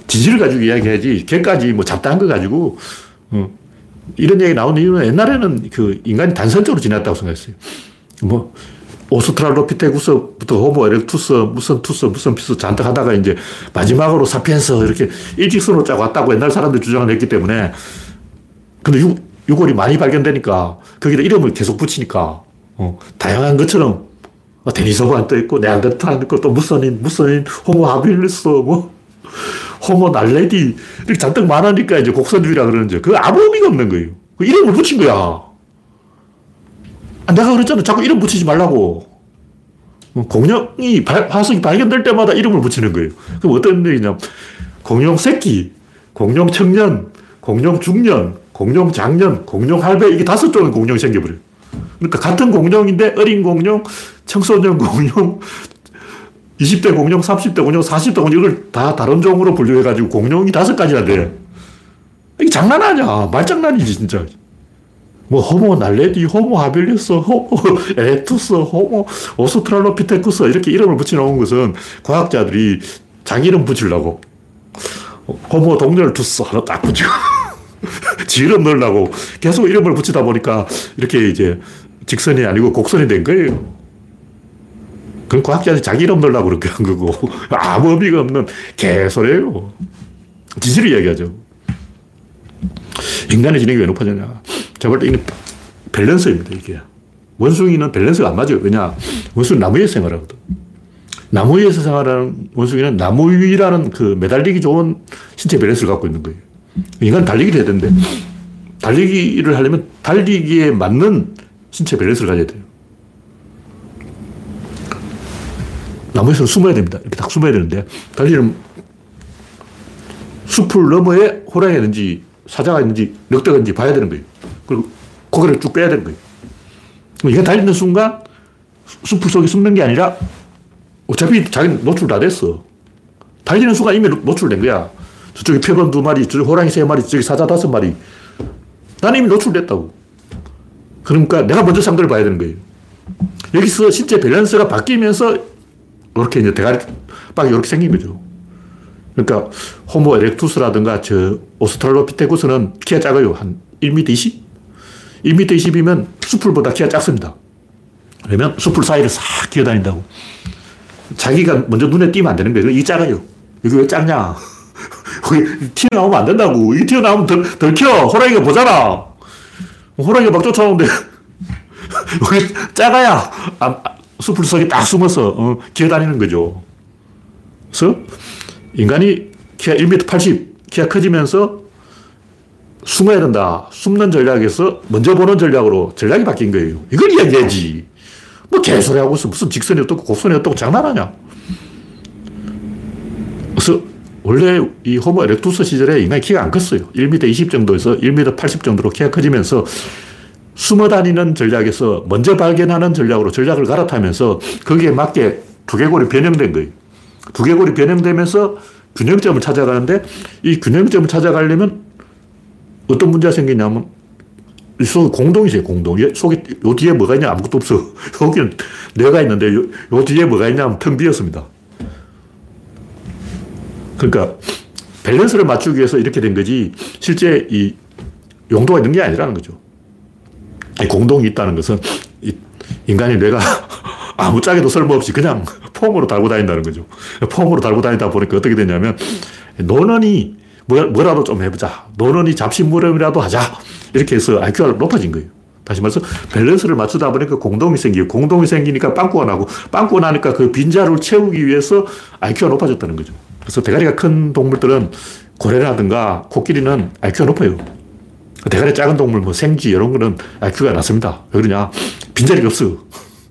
지지를 가지고 이야기해야지. 곁가지 뭐 잡다한 거 가지고 어. 이런 얘기 나온 이유는 옛날에는 그 인간이 단선적으로 지났다고 생각했어요. 뭐 오스트랄로피테쿠스부터 호모 에렉투스, 무슨 투스, 무슨 피스 잔뜩 하다가 이제 마지막으로 사피엔스 이렇게 일직선으로 짜고 왔다고 옛날 사람들이 주장을 했기 때문에 근데 유, 유골이 많이 발견되니까 거기다 이름을 계속 붙이니까 어, 다양한 것처럼 어, 데니소브안 떠 있고 네안데르탈 있고 또 무선인, 무선인, 호모 하빌리스 뭐 호모 날레디 이렇게 잔뜩 많으니까 이제 곡선주의라 그러는데 그 아무 의미가 없는 거예요. 그 이름을 붙인 거야. 아, 내가 그랬잖아. 자꾸 이름 붙이지 말라고. 뭐 공룡이, 화석이 발견될 때마다 이름을 붙이는 거예요. 그럼 어떤 얘기냐 공룡 새끼, 공룡 청년, 공룡 중년, 공룡 장년, 공룡 할배, 이게 다섯 종의 공룡이 생겨버려요. 그러니까 같은 공룡인데 어린 공룡, 청소년 공룡, 20대 공룡, 30대 공룡, 40대 공룡, 이걸 다 다른 종으로 분류해가지고 공룡이 다섯 가지나 돼. 이게 장난 아니야. 말장난이지, 진짜. 뭐 호모 날레디, 호모 하빌리스, 호모 에렉투스, 호모 오스트랄로피테쿠스 이렇게 이름을 붙여놓은 것은 과학자들이 자기 이름 붙이려고 호모 동렬 투스 하나 딱 붙이고 (laughs) 지 이름 넣으려고 계속 이름을 붙이다 보니까 이렇게 이제 직선이 아니고 곡선이 된 거예요. 그 과학자들이 자기 이름 넣으려고 그렇게 한 거고 (laughs) 아무 의미가 없는 개소리예요. 진실을 이야기하죠. 인간의 지능이 왜 높아졌냐. 제가 볼때 이게 밸런스입니다, 이게. 원숭이는 밸런스가 안 맞아요. 왜냐? 원숭이는 나무 위에서 생활하거든. 나무 위에서 생활하는 원숭이는 나무 위라는 그 매달리기 좋은 신체 밸런스를 갖고 있는 거예요. 인간은 달리기를 해야 되는데, 달리기를 하려면 달리기에 맞는 신체 밸런스를 가져야 돼요. 나무에서 숨어야 됩니다. 이렇게 딱 숨어야 되는데, 달리는 숲을 너머에 호랑이가 있는지, 사자가 있는지, 늑대가 있는지 봐야 되는 거예요. 그리고 고개를 쭉 빼야 되는 거예요. 이게 달리는 순간 숲 속에 숨는 게 아니라 어차피 자기는 노출 다 됐어. 달리는 순간 이미 노출된 거야. 저쪽에 표범 두 마리, 저쪽 호랑이 세 마리, 저기 사자 다섯 마리. 나는 이미 노출됐다고. 그러니까 내가 먼저 상대를 봐야 되는 거예요. 여기서 신체 밸런스가 바뀌면서 이렇게 이제 대가리 빡이 이렇게 생긴 거죠. 그러니까 호모 에렉투스라든가 저 오스트랄로피테쿠스는 키가 작아요. 한 1m 20? 1m 20이면 숲풀보다 키가 작습니다. 그러면 숲풀 사이를 싹 기어다닌다고. 자기가 먼저 눈에 띄면 안 되는 거예요. 이 작아요. 여기 왜 작냐? (laughs) 튀어나오면 안 된다고. 이 튀어나오면 덜, 덜 켜. 호랑이가 보잖아. 호랑이가 막 쫓아오는데 (laughs) 여기 작아야 아, 숲풀 속에 딱 숨어서 어, 기어다니는 거죠. 그래서 인간이 키가 1m 80, 키가 커지면서 숨어야 된다. 숨는 전략에서 먼저 보는 전략으로 전략이 바뀐 거예요. 이걸 이야기해야지. 뭐 개소리 하고 있어. 무슨 직선이 어떻고 곡선이 어떻고 장난하냐. 그래서 원래 이 호모 에렉투스 시절에 인간이 키가 안 컸어요. 1m 20 정도에서 1m 80 정도로 키가 커지면서 숨어 다니는 전략에서 먼저 발견하는 전략으로 전략을 갈아타면서 거기에 맞게 두개골이 변형된 거예요. 두개골이 변형되면서 균형점을 찾아가는데 이 균형점을 찾아가려면 어떤 문제가 생기냐면 속 공동이 있어요, 공동. 속에, 요 뒤에 뭐가 있냐? 아무것도 없어. (laughs) 여기는 뇌가 있는데, 요, 요 뒤에 뭐가 있냐면 텅 비었습니다. 그러니까, 밸런스를 맞추기 위해서 이렇게 된 거지, 실제 이 용도가 있는 게 아니라는 거죠. 공동이 있다는 것은 인간의 뇌가 (laughs) 아무 짝에도 쓸모없이 그냥 폼으로 달고 다닌다는 거죠. 폼으로 달고 다니다 보니까 어떻게 되냐면 노는이 뭐라도 좀 해보자. 노는이 잡신무렴이라도 하자. 이렇게 해서 IQ가 높아진 거예요. 다시 말해서 밸런스를 맞추다 보니까 공동이 생기고 공동이 생기니까 빵꾸가 나고 빵꾸가 나니까 그 빈자를 채우기 위해서 IQ가 높아졌다는 거죠. 그래서 대가리가 큰 동물들은 고래라든가 코끼리는 IQ가 높아요. 대가리 작은 동물, 뭐 생쥐 이런 거는 IQ가 낮습니다. 왜 그러냐? 빈자리가 없어.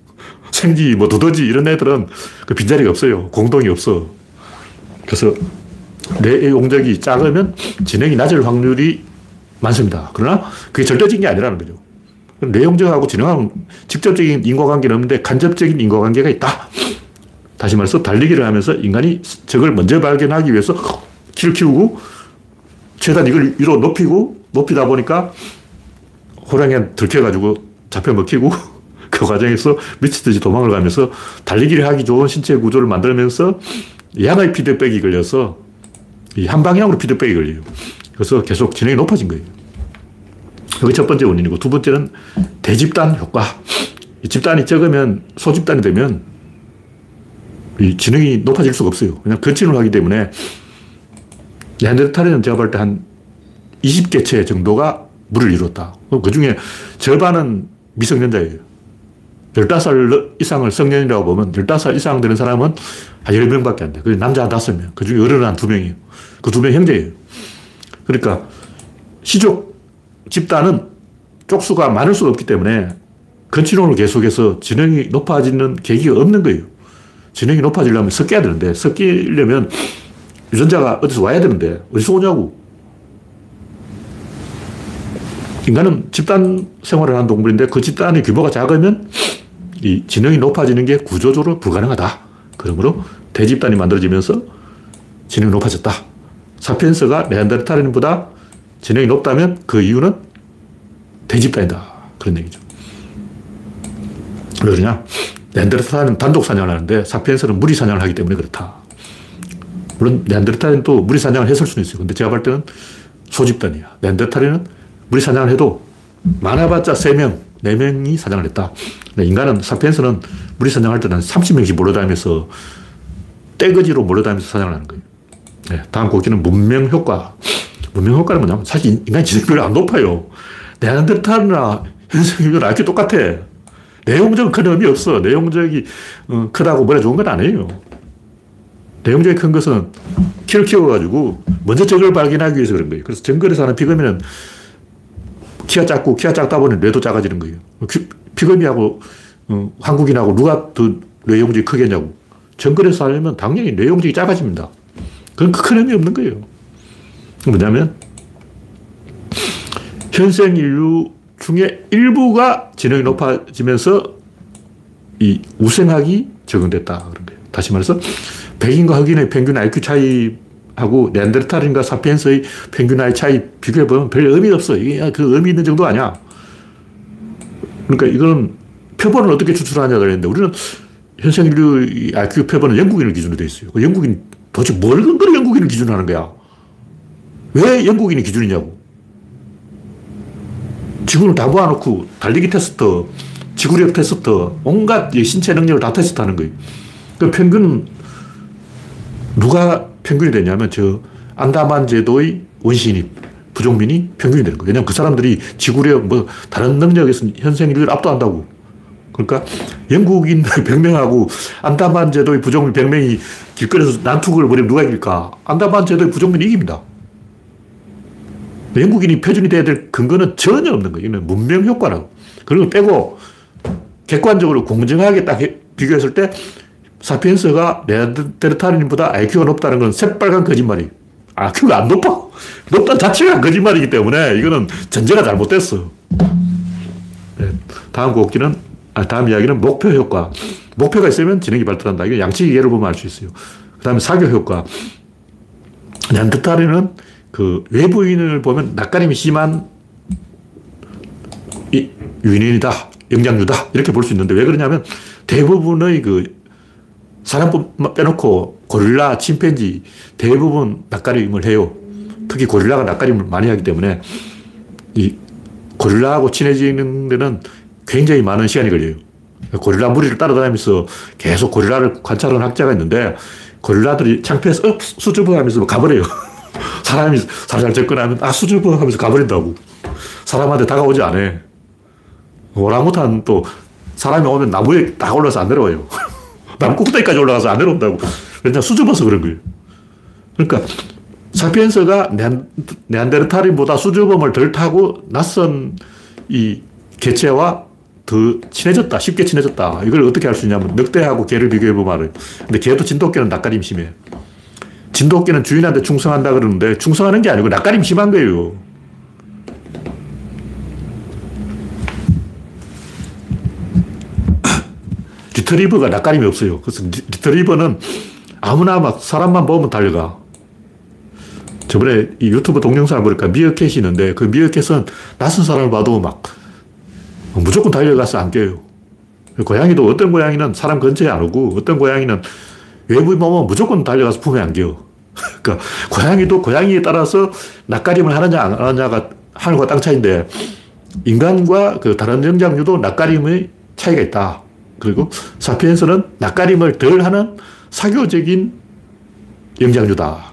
(laughs) 생쥐, 뭐 두더지 이런 애들은 그 빈자리가 없어요. 공동이 없어. 그래서 뇌의 용적이 작으면 진행이 낮을 확률이 많습니다. 그러나 그게 절대적인 게 아니라는 거죠. 뇌용적하고 진행하고 직접적인 인과관계는 없는데 간접적인 인과관계가 있다. 다시 말해서 달리기를 하면서 인간이 적을 먼저 발견하기 위해서 키를 키우고 최대한 이걸 위로 높이고 높이다 보니까 호랑이한테 들켜가지고 잡혀 먹히고 (laughs) 그 과정에서 미치듯이 도망을 가면서 달리기를 하기 좋은 신체 구조를 만들면서 양의 피드백이 걸려서 한 방향으로 피드백이 걸려요. 그래서 계속 진행이 높아진 거예요. 그게 첫 번째 원인이고 두 번째는 대집단 효과. 집단이 적으면 소집단이 되면 이 지능이 높아질 수가 없어요. 그냥 근친을 하기 때문에 네안데르탈에는 제가 볼 때 한 20개체 정도가 물을 이뤘다. 그 중에 절반은 미성년자예요. 15살 이상을 성년이라고 보면 15살 이상 되는 사람은 한 10명밖에 안 돼. 그 남자 한 5명. 그 중에 어른 한 2명이에요. 그 2명 형제예요. 그러니까 시족 집단은 쪽수가 많을 수가 없기 때문에 건치론을 계속해서 지능이 높아지는 계기가 없는 거예요. 지능이 높아지려면 섞여야 되는데, 섞이려면 유전자가 어디서 와야 되는데, 어디서 오냐고. 인간은 집단 생활을 하는 동물인데 그 집단의 규모가 작으면 이 지능이 높아지는 게 구조적으로 불가능하다. 그러므로 대집단이 만들어지면서 지능이 높아졌다. 사피엔스가 네안데르탈인보다 지능이 높다면 그 이유는 대집단이다. 그런 얘기죠. 왜 그러냐? 네안데르탈은 단독 사냥을 하는데 사피엔스는 무리 사냥을 하기 때문에 그렇다. 물론 네안데르탈은 또 무리 사냥을 했을 수는 있어요. 근데 제가 볼 때는 소집단이야. 네안데르탈은 무리 사냥을 해도 많아봤자 3명, 4명이 사냥을 했다. 인간은, 사피엔스는 무리 사냥할 때는 30명씩 몰려다니면서 떼거지로 몰려다니면서 사냥을 하는 거예요. 네, 다음 곡기는 문명 효과. 문명 효과는 뭐냐면 사실 인간의 지능률이 안 높아요. 네안데르탈이나 현생인류는 IQ 똑같아. 내용적은 큰 의미 없어. 내용적이 어, 크다고 뭐라 좋은 건 아니에요. 내용적이 큰 것은 키를 키워가지고 먼저 적을 발견하기 위해서 그런 거예요. 그래서 정글에 사는 피그미는 키가 작고 키가 작다 보니 뇌도 작아지는 거예요. 피그미하고 어, 한국인하고 누가 더 뇌용적이 크겠냐고. 정글에서 살려면 당연히 뇌용적이 작아집니다. 그건 큰 의미 없는 거예요. 뭐냐면 현생 인류 중에 일부가 지능이 높아지면서 이 우생학이 적용됐다. 그런 거예요. 다시 말해서 백인과 흑인의 평균 IQ 차이하고 네안데르탈인과 사피엔스의 평균 IQ 차이 비교해보면 별 의미가 없어. 이게 그 의미 있는 정도 아니야. 그러니까 이건 표본을 어떻게 추출하냐 그랬는데 우리는 현생 인류 IQ 표본은 영국인을 기준으로 돼 있어요. 그 영국인 도대체 뭘 근거로 영국인을 기준으로 하는 거야? 왜 영국인이 기준이냐고. 지구를 다 모아놓고 달리기 테스트, 지구력 테스트, 온갖 신체 능력을 다 테스트하는 거예요. 그 평균 누가 평균이 되냐면 저 안다만 제도의 원시인이 부족민이 평균이 되는 거예요. 왜냐하면 그 사람들이 지구력 뭐 다른 능력에서 현생 인류를 압도한다고. 그러니까 영국인 (laughs) 100명하고 안다만 제도의 부족민 100명이 길거리에서 난투극을 벌이면 누가 이길까? 안다만 제도의 부족민이 이깁니다. 영국인이 표준이 돼야 될 근거는 전혀 없는 거예요. 이는 문명 효과라고. 그리고 빼고 객관적으로 공정하게 딱 비교했을 때 사피엔스가 네안데르탈인보다 IQ가 높다는 건 새빨간 거짓말이에요. IQ가 안 높아. 높다는 자체가 거짓말이기 때문에 이거는 전제가 잘못됐어. 네. 다음 곡기는, 아, 다음 이야기는 목표 효과. 목표가 있으면 지능이 발달한다. 이거 양측 예를 보면 알 수 있어요. 그 다음에 사교 효과. 네안데르탈인은 그 외부인을 보면 낯가림이 심한 이 유인이다, 영장류다 이렇게 볼 수 있는데 왜 그러냐면 대부분의 그 사람뿐 빼놓고 고릴라, 침팬지 대부분 낯가림을 해요. 특히 고릴라가 낯가림을 많이 하기 때문에 이 고릴라하고 친해지는 데는 굉장히 많은 시간이 걸려요. 고릴라 무리를 따라다니면서 계속 고릴라를 관찰하는 학자가 있는데 고릴라들이 창피해서 어, 수줍어 하면서 가버려요. (laughs) 사람이 살살 접근하면 아 수줍어 하면서 가버린다고. 사람한테 다가오지 않아. 오랑우탄 또 사람이 오면 나무에 딱 올라서 안 내려와요. (laughs) 나무 꼭대기까지 올라가서 안 내려온다고. 왜냐 수줍어서 그런 거예요. 그러니까 사피엔스가 네안데르탈인보다 수줍음을 덜 타고 낯선 이 개체와 더 친해졌다. 쉽게 친해졌다. 이걸 어떻게 할 수 있냐면 늑대하고 개를 비교해보면 알아요. 근데 개도 진돗개는 낯가림 심해. 진돗개는 주인한테 충성한다 그러는데 충성하는 게 아니고 낯가림 심한 거예요. 리트리버가 낯가림이 없어요. 그래서 리트리버는 아무나 막 사람만 보면 달려가. 저번에 이 유튜브 동영상을 보니까 미어캣이 있는데 그 미어캣은 낯선 사람을 봐도 막 무조건 달려가서 안 껴요. 고양이도 어떤 고양이는 사람 근처에 안 오고 어떤 고양이는 외부에 보면 무조건 달려가서 품에 안겨. (laughs) 그러니까 고양이도 고양이에 따라서 낯가림을 하느냐 안 하느냐가 하늘과 땅 차이인데 인간과 그 다른 영장류도 낯가림의 차이가 있다. 그리고 사피엔스는 낯가림을 덜 하는 사교적인 영장류다.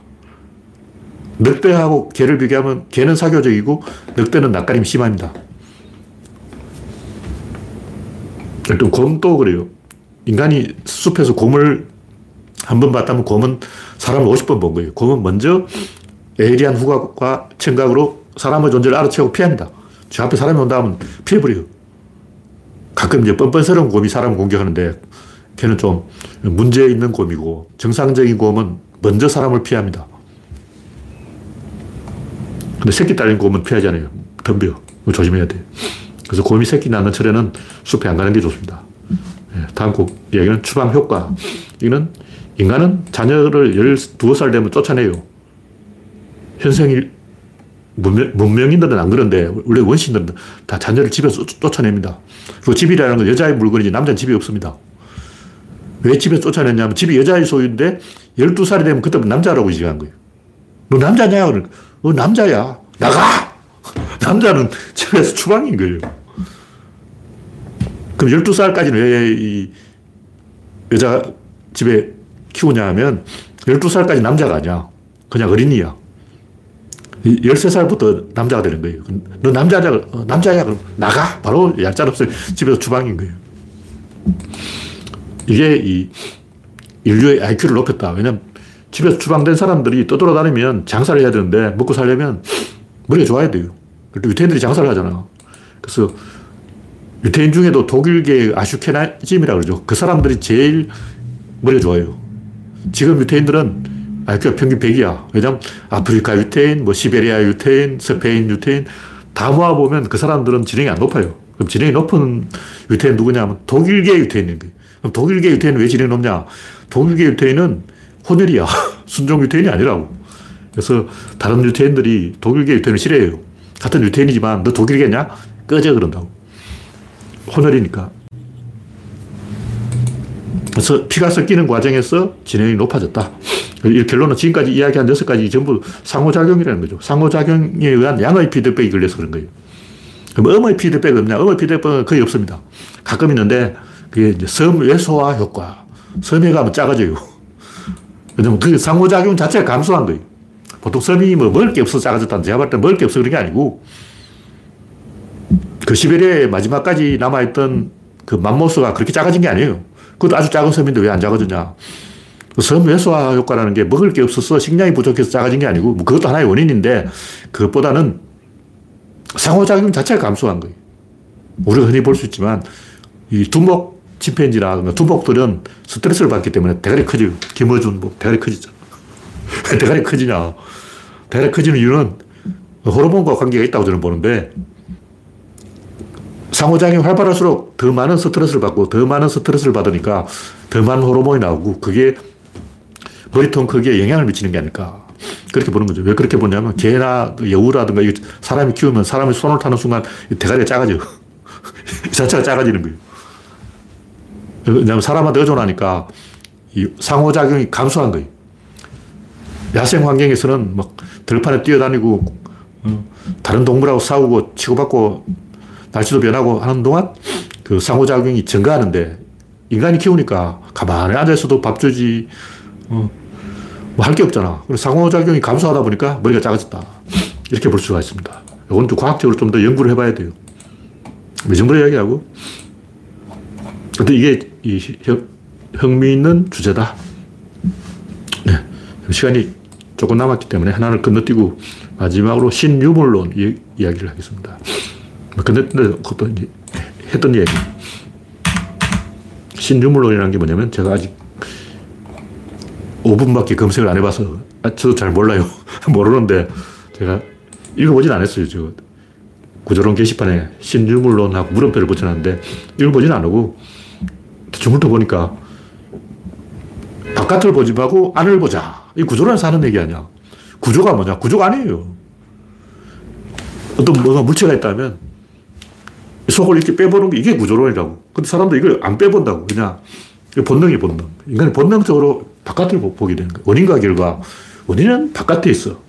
늑대하고 개를 비교하면 개는 사교적이고 늑대는 낯가림 심합니다. 또 곰도 그래요. 인간이 숲에서 곰을 한 번 봤다면 곰은 사람을 50번 본 거예요. 곰은 먼저 에이리안 후각과 청각으로 사람의 존재를 알아채고 피합니다. 저 앞에 사람이 온다 하면 피해버려요. 가끔 이제 뻔뻔스러운 곰이 사람을 공격하는데 걔는 좀 문제 있는 곰이고 정상적인 곰은 먼저 사람을 피합니다. 근데 새끼 딸린 곰은 피하지 않아요. 덤벼. 조심해야 돼. 그래서 곰이 새끼 낳는 철에는 숲에 안 가는 게 좋습니다. 예, 다음 곡 이야기는 추방 효과. 이는 인간은 자녀를 12살 되면 쫓아내요. 현생이 문명, 문명인들은 안 그런데 원래 원신들은 다 자녀를 집에서 쫓아냅니다. 그리고 집이라는 건 여자의 물건이지 남자는 집이 없습니다. 왜 집에 쫓아냈냐면 집이 여자의 소유인데 12살이 되면 그때부터 남자라고 지정한 거예요. 너 남자냐? 너 남자야. 나가! (laughs) 남자는 집에서 추방인 거예요. 그럼 12살까지는 왜 이 여자 집에 키우냐 하면 12살까지 남자가 아니야. 그냥 어린이야. 13살부터 남자가 되는 거예요. 너 남자냐? 어, 남자야? 그럼 나가! 바로 얄짤없이 집에서 주방인 거예요. 이게 이 인류의 IQ를 높였다. 왜냐면 집에서 주방된 사람들이 떠돌아다니면 장사를 해야 되는데 먹고 살려면 머리가 좋아야 돼요. 유태인들이 장사를 하잖아. 그래서 유태인 중에도 독일계 아슈케나즘이라고 그러죠. 그 사람들이 제일 머리가 좋아요. 지금 유태인들은 IQ가 평균 100이야. 왜냐면 아프리카 유태인, 뭐 시베리아 유태인, 스페인 유태인 다 모아보면 그 사람들은 지능이 안 높아요. 그럼 지능이 높은 유태인 누구냐 하면 독일계 유태인인 거예요. 그럼 독일계 유태인은 왜 지능이 높냐? 독일계 유태인은 혼혈이야. (laughs) 순종 유태인이 아니라고. 그래서 다른 유태인들이 독일계 유태인을 싫어해요. 같은 유태인이지만 너 독일계냐? 꺼져 그런다고. 혼혈이니까. 그래서 피가 섞이는 과정에서 지능이 높아졌다. 이 결론은 지금까지 이야기한 여섯 가지 전부 상호작용이라는 거죠. 상호작용에 의한 양의 피드백이 걸려서 그런 거예요. 그럼 음의 피드백은 없냐? 음의 피드백은 거의 없습니다. 가끔 있는데 그게 이제 섬 외소화 효과. 섬에 가면 작아져요. 왜냐면 그 상호작용 자체가 감소한 거예요. 보통 섬이 뭐 먹을 게 없어서 작아졌다는 제가 봤을 때 먹을 게 없어서 그런 게 아니고 그 시베리아에 마지막까지 남아있던 그 맘모스가 그렇게 작아진 게 아니에요. 그것도 아주 작은 섬인데 왜 안 작아졌냐. 그섬 외소화 효과라는 게 먹을 게 없어서 식량이 부족해서 작아진 게 아니고 뭐 그것도 하나의 원인인데 그것보다는 상호작용 자체가 감소한 거예요. 우리가 흔히 볼 수 있지만 이 두목 침팬지나 두목들은 스트레스를 받기 때문에 대가리 커져요. 김어준 뭐 대가리 커지죠. (laughs) 대가리 커지냐. 대가리 커지는 이유는 호르몬과 관계가 있다고 저는 보는데 상호작용이 활발할수록 더 많은 스트레스를 받고 더 많은 스트레스를 받으니까 더 많은 호르몬이 나오고 그게 머리통 크기에 영향을 미치는 게 아닐까. 그렇게 보는 거죠. 왜 그렇게 보냐면 개나 여우라든가 사람이 키우면 사람이 손을 타는 순간 대가리가 작아져. (laughs) 이 자체가 작아지는 거예요. 왜냐하면 사람한테 의존하니까 이 상호작용이 감소한 거예요. 야생 환경에서는 막 들판에 뛰어다니고 어, 다른 동물하고 싸우고 치고받고 날씨도 변하고 하는 동안 그 상호작용이 증가하는데 인간이 키우니까 가만히 앉아있어도 밥 주지, 어, 뭐 할 게 없잖아. 그래서 상호작용이 감소하다 보니까 머리가 작아졌다. 이렇게 볼 수가 있습니다. 이건 좀 과학적으로 좀 더 연구를 해봐야 돼요. 이 정도로 이야기하고. 근데 이게 이 흥미있는 주제다. 네. 시간이 조금 남았기 때문에 하나를 건너뛰고 마지막으로 신유물론 이, 이야기를 하겠습니다. 뭐 건너뛰는 것도 했던 이야기. 신유물론이라는 게 뭐냐면 제가 아직 5분밖에 검색을 안 해봐서 아, 저도 잘 몰라요. (laughs) 모르는데 제가 읽어보진 않았어요. 저 구조론 게시판에 신유물론하고 물음표를 붙여놨는데 읽어보진 않고 주물터 보니까 바깥을 보지 말고 안을 보자. 이 구조론에서 하는 얘기 아니야. 구조가 뭐냐? 구조가 아니에요. 어떤 뭐가 물체가 있다면 속을 이렇게 빼보는 게 이게 구조론이라고. 근데 사람도 이걸 안 빼본다고. 그냥 본능이 본능. 인간이 본능적으로 바깥을 보게 되는 거야. 원인과 결과. 원인은 바깥에 있어.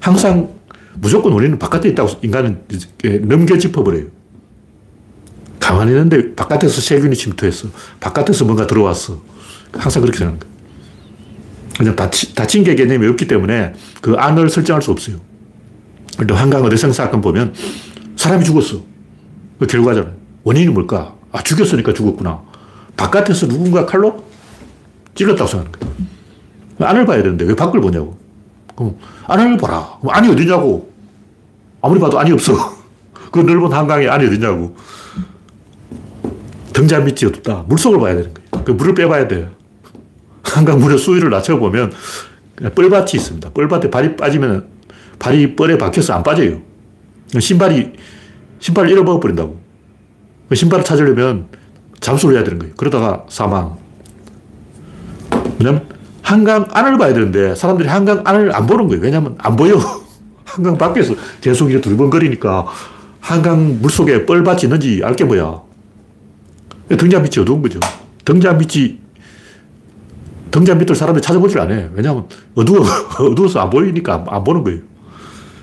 항상 무조건 원인은 바깥에 있다고 인간은 넘겨 짚어버려요. 가만히 있는데 바깥에서 세균이 침투했어. 바깥에서 뭔가 들어왔어. 항상 그렇게 생각하는 거예요. 그냥 다치, 다친 게 개념이 없기 때문에 그 안을 설정할 수 없어요. 근데 한강 어대성 사건 보면 사람이 죽었어. 그 결과잖아요. 원인이 뭘까? 아, 죽였으니까 죽었구나. 바깥에서 누군가 칼로 찔렀다고 생각하는 거예요. 안을 봐야 되는데 왜 밖을 보냐고. 그럼 안을 봐라. 그럼 안이 어디냐고. 아무리 봐도 안이 없어. (laughs) 그 넓은 한강에 안이 어디냐고. 등잔 밑이 어둡다. 물속을 봐야 되는 거예요. 그 물을 빼봐야 돼요. (laughs) 한강 물의 수위를 낮춰보면 뻘밭이 있습니다. 뻘밭에 발이 빠지면 발이 뻘에 박혀서 안 빠져요. 신발이, 신발을 잃어버려 버린다고. 그 신발을 찾으려면 잠수를 해야 되는 거예요. 그러다가 사망. 왜냐면 한강 안을 봐야 되는데 사람들이 한강 안을 안 보는 거예요. 왜냐면 안 보여. (laughs) 한강 밖에서 계속 이렇게 두리번거리니까 한강 물 속에 뻘밭이 있는지 알게 뭐야. 등잔 밑이 어두운 거죠. 등잔 밑이 등잔 밑을 사람들이 찾아보질 않아요. 왜냐하면 어두워, (laughs) 어두워서 안 보이니까 안 보는 거예요.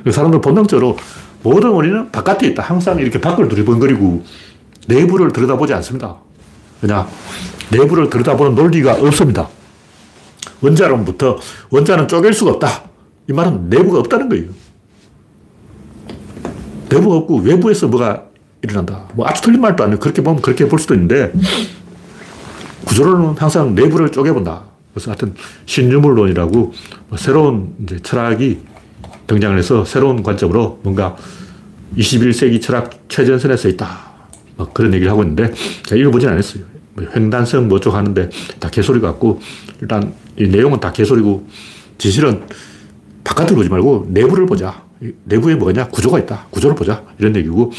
사람들 본능적으로 모든 원인은 바깥에 있다. 항상 이렇게 밖을 두리번거리고 내부를 들여다보지 않습니다. 그냥 내부를 들여다보는 논리가 없습니다. 원자론부터 원자는 쪼갤 수가 없다. 이 말은 내부가 없다는 거예요. 내부가 없고 외부에서 뭐가 일어난다. 뭐 아주 틀린 말도 아니에요. 그렇게 보면 그렇게 볼 수도 있는데 구조론은 항상 내부를 쪼개본다. 그래서 하여튼 신유물론이라고 뭐 새로운 이제 철학이 등장을 해서 새로운 관점으로 뭔가 21세기 철학 최전선에 서 있다. 뭐 그런 얘기를 하고 있는데 제가 읽어보진 않았어요. 뭐 횡단성 뭐쪽 하는데 다 개소리 같고 일단 이 내용은 다 개소리고 진실은 바깥을 보지 말고 내부를 보자. 내부에 뭐냐? 구조가 있다. 구조를 보자. 이런 얘기고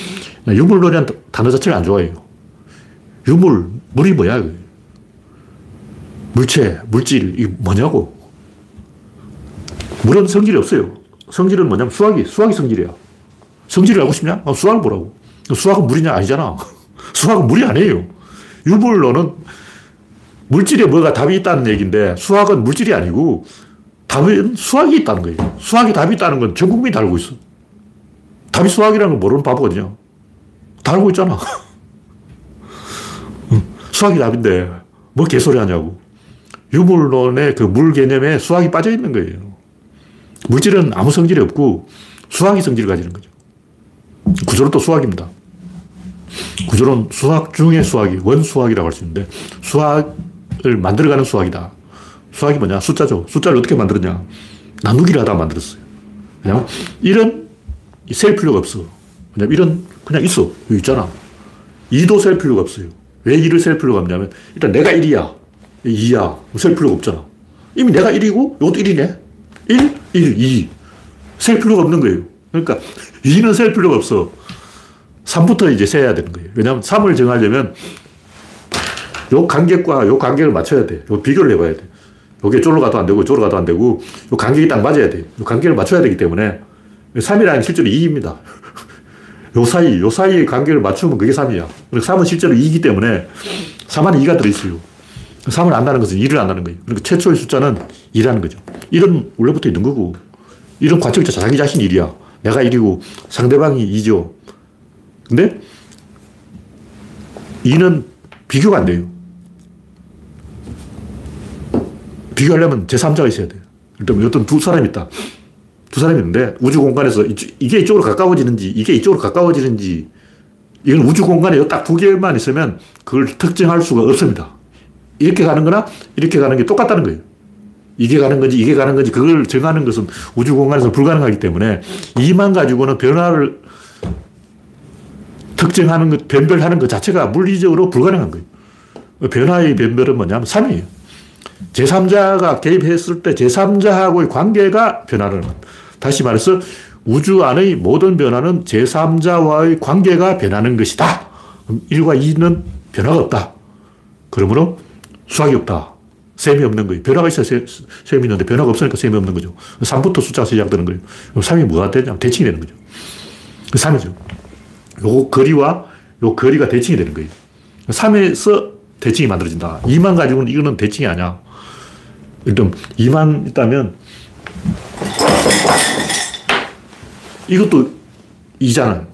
유물론이라는 단어 자체를 안 좋아해요. 유물, 물이 뭐야? 물체, 물질, 이게 뭐냐고. 물은 성질이 없어요. 성질은 뭐냐면 수학이, 수학이 성질이야. 성질을 알고 싶냐? 어, 수학을 보라고. 수학은 물이냐? 아니잖아. (laughs) 수학은 물이 아니에요. 유물론은 물질에 뭐가 답이 있다는 얘기인데 수학은 물질이 아니고 답은 수학이 있다는 거예요. 수학이 답이 있다는 건 전 국민이 다 알고 있어. 답이 수학이라는 걸 모르는 바보거든요. 다 알고 있잖아. (laughs) 수학이 답인데 뭐 개소리 하냐고. 유물론의 그 물 개념에 수학이 빠져 있는 거예요. 물질은 아무 성질이 없고 수학이 성질을 가지는 거죠. 구조는 또 수학입니다. 구조론 수학 중의 수학이 원수학이라고 할 수 있는데 수학을 만들어가는 수학이다. 수학이 뭐냐? 숫자죠. 숫자를 어떻게 만들었냐? 나누기를 하다 만들었어요. 그냥 이런 셀 필요가 없어. 그냥 이런 그냥 있어. 여기 있잖아. 2도 셀 필요가 없어요. 왜 2를 셀 필요가 없냐면 일단 내가 1이야. 2야. 셀 필요가 없잖아. 이미 내가 1이고 이것도 1이네. 1, 1, 2. 셀 필요가 없는 거예요. 그러니까 2는 셀 필요가 없어. 3부터 이제 세야 되는 거예요. 왜냐하면 3을 정하려면 요 간격과 요 간격을 맞춰야 돼. 요 비교를 해봐야 돼. 요게 쫄로 가도 안 되고, 쫄로 가도 안 되고, 요 간격이 딱 맞아야 돼. 요 간격을 맞춰야 되기 때문에 3이라는 실제로 2입니다. (laughs) 요 사이, 요 사이의 간격을 맞추면 그게 3이야. 그리고 3은 실제로 2이기 때문에 3 안에 2가 들어있어요. 3을 안다는 것은 1을 안다는 거예요. 그러니까 최초의 숫자는 2라는 거죠. 1은 원래부터 있는 거고, 1은 관측자 자기 자신 1이야. 내가 1이고 상대방이 2죠. 근데 2는 비교가 안 돼요. 비교하려면 제3자가 있어야 돼요. 일단 어떤 두 사람이 있다. 두 사람이 있는데 우주 공간에서 이게 이쪽으로 가까워지는지 이게 이쪽으로 가까워지는지 이건 우주 공간에 딱 두 개만 있으면 그걸 특정할 수가 없습니다. 이렇게 가는 거나 이렇게 가는 게 똑같다는 거예요. 이게 가는 건지 이게 가는 건지 그걸 정하는 것은 우주 공간에서 불가능하기 때문에 이만 가지고는 변화를 특정하는 것, 변별하는 것 자체가 물리적으로 불가능한 거예요. 변화의 변별은 뭐냐면 3이에요. 제3자가 개입했을 때 제3자하고의 관계가 변화를 합니다. 다시 말해서 우주 안의 모든 변화는 제3자와의 관계가 변하는 것이다. 1과 2는 변화가 없다. 그러므로 수학이 없다. 셈이 없는 거예요. 변화가 있어야 셈이 있는데 변화가 없으니까 셈이 없는 거죠. 3부터 숫자가 시작되는 거예요. 그럼 3이 뭐가 되냐면 대칭이 되는 거죠. 3이죠. 요 거리와 요 거리가 대칭이 되는 거예요. 3에서 대칭이 만들어진다. 2만 가지고는 이거는 대칭이 아니야. 일단 2만 있다면 이것도 2잖아요.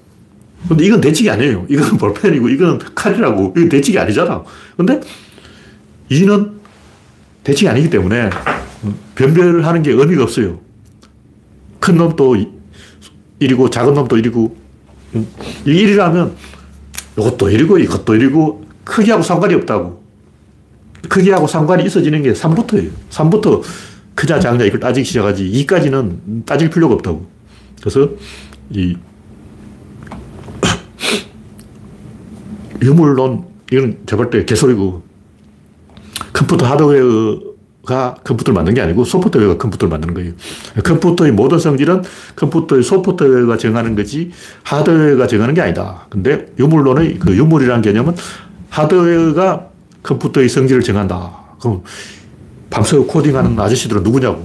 근데 이건 대칭이 아니에요. 이건 볼펜이고 이건 칼이라고. 이건 대칭이 아니잖아. 근데 2는 대칭이 아니기 때문에 변별하는 게 의미가 없어요. 큰 놈도 1이고 작은 놈도 1이고 이 1이라면 이것도 1이고 이것도 1이고 크기하고 상관이 없다고. 크기하고 상관이 있어지는 게 3부터예요. 3부터 크자 작냐 이걸 따지기 시작하지 2까지는 따질 필요가 없다고. 그래서 이 (clears throat) 유물론 이건 제가 볼때 개소리고 컴퓨터 하드웨어 가 컴퓨터를 만든 게 아니고 소프트웨어가 컴퓨터를 만드는 거예요. 컴퓨터의 모든 성질은 컴퓨터의 소프트웨어가 정하는 거지 하드웨어가 정하는 게 아니다. 근데 유물론의 그 유물이라는 개념은 하드웨어가 컴퓨터의 성질을 정한다. 그럼 밤새 코딩하는 아저씨들은 누구냐고.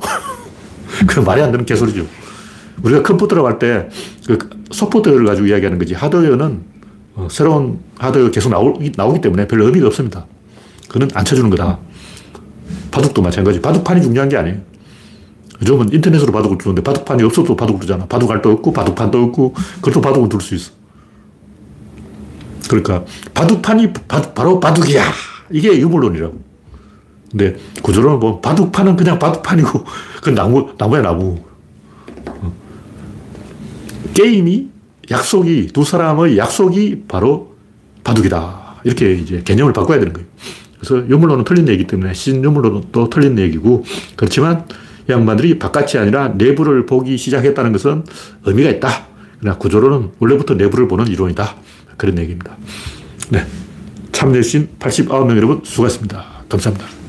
(laughs) 그 말이 안 되는 개소리죠. 우리가 컴퓨터라고 할 때 그 소프트웨어를 가지고 이야기하는 거지 하드웨어는 어, 새로운 하드웨어 계속 나오기, 때문에 별 의미가 없습니다. 그는 안 쳐주는 거다. 바둑도 마찬가지. 바둑판이 중요한 게 아니에요. 요즘은 인터넷으로 바둑을 두는데 바둑판이 없어도 바둑을 두잖아. 바둑알도 없고 바둑판도 없고 그래도 바둑을 둘 수 있어. 그러니까 바둑판이 바, 바로 바둑이야. 이게 유물론이라고. 근데 구조론은 뭐 바둑판은 그냥 바둑판이고 (laughs) 그 나무 나무야 나무. 어. 게임이 약속이 두 사람의 약속이 바로 바둑이다. 이렇게 이제 개념을 바꿔야 되는 거예요. 그래서 유물론은 틀린 얘기기 때문에 신유물론은 또 틀린 얘기고 그렇지만 양반들이 바깥이 아니라 내부를 보기 시작했다는 것은 의미가 있다. 그러나 구조론은 원래부터 내부를 보는 이론이다. 그런 얘기입니다. 네. 참여해주신 89명 여러분 수고하셨습니다. 감사합니다.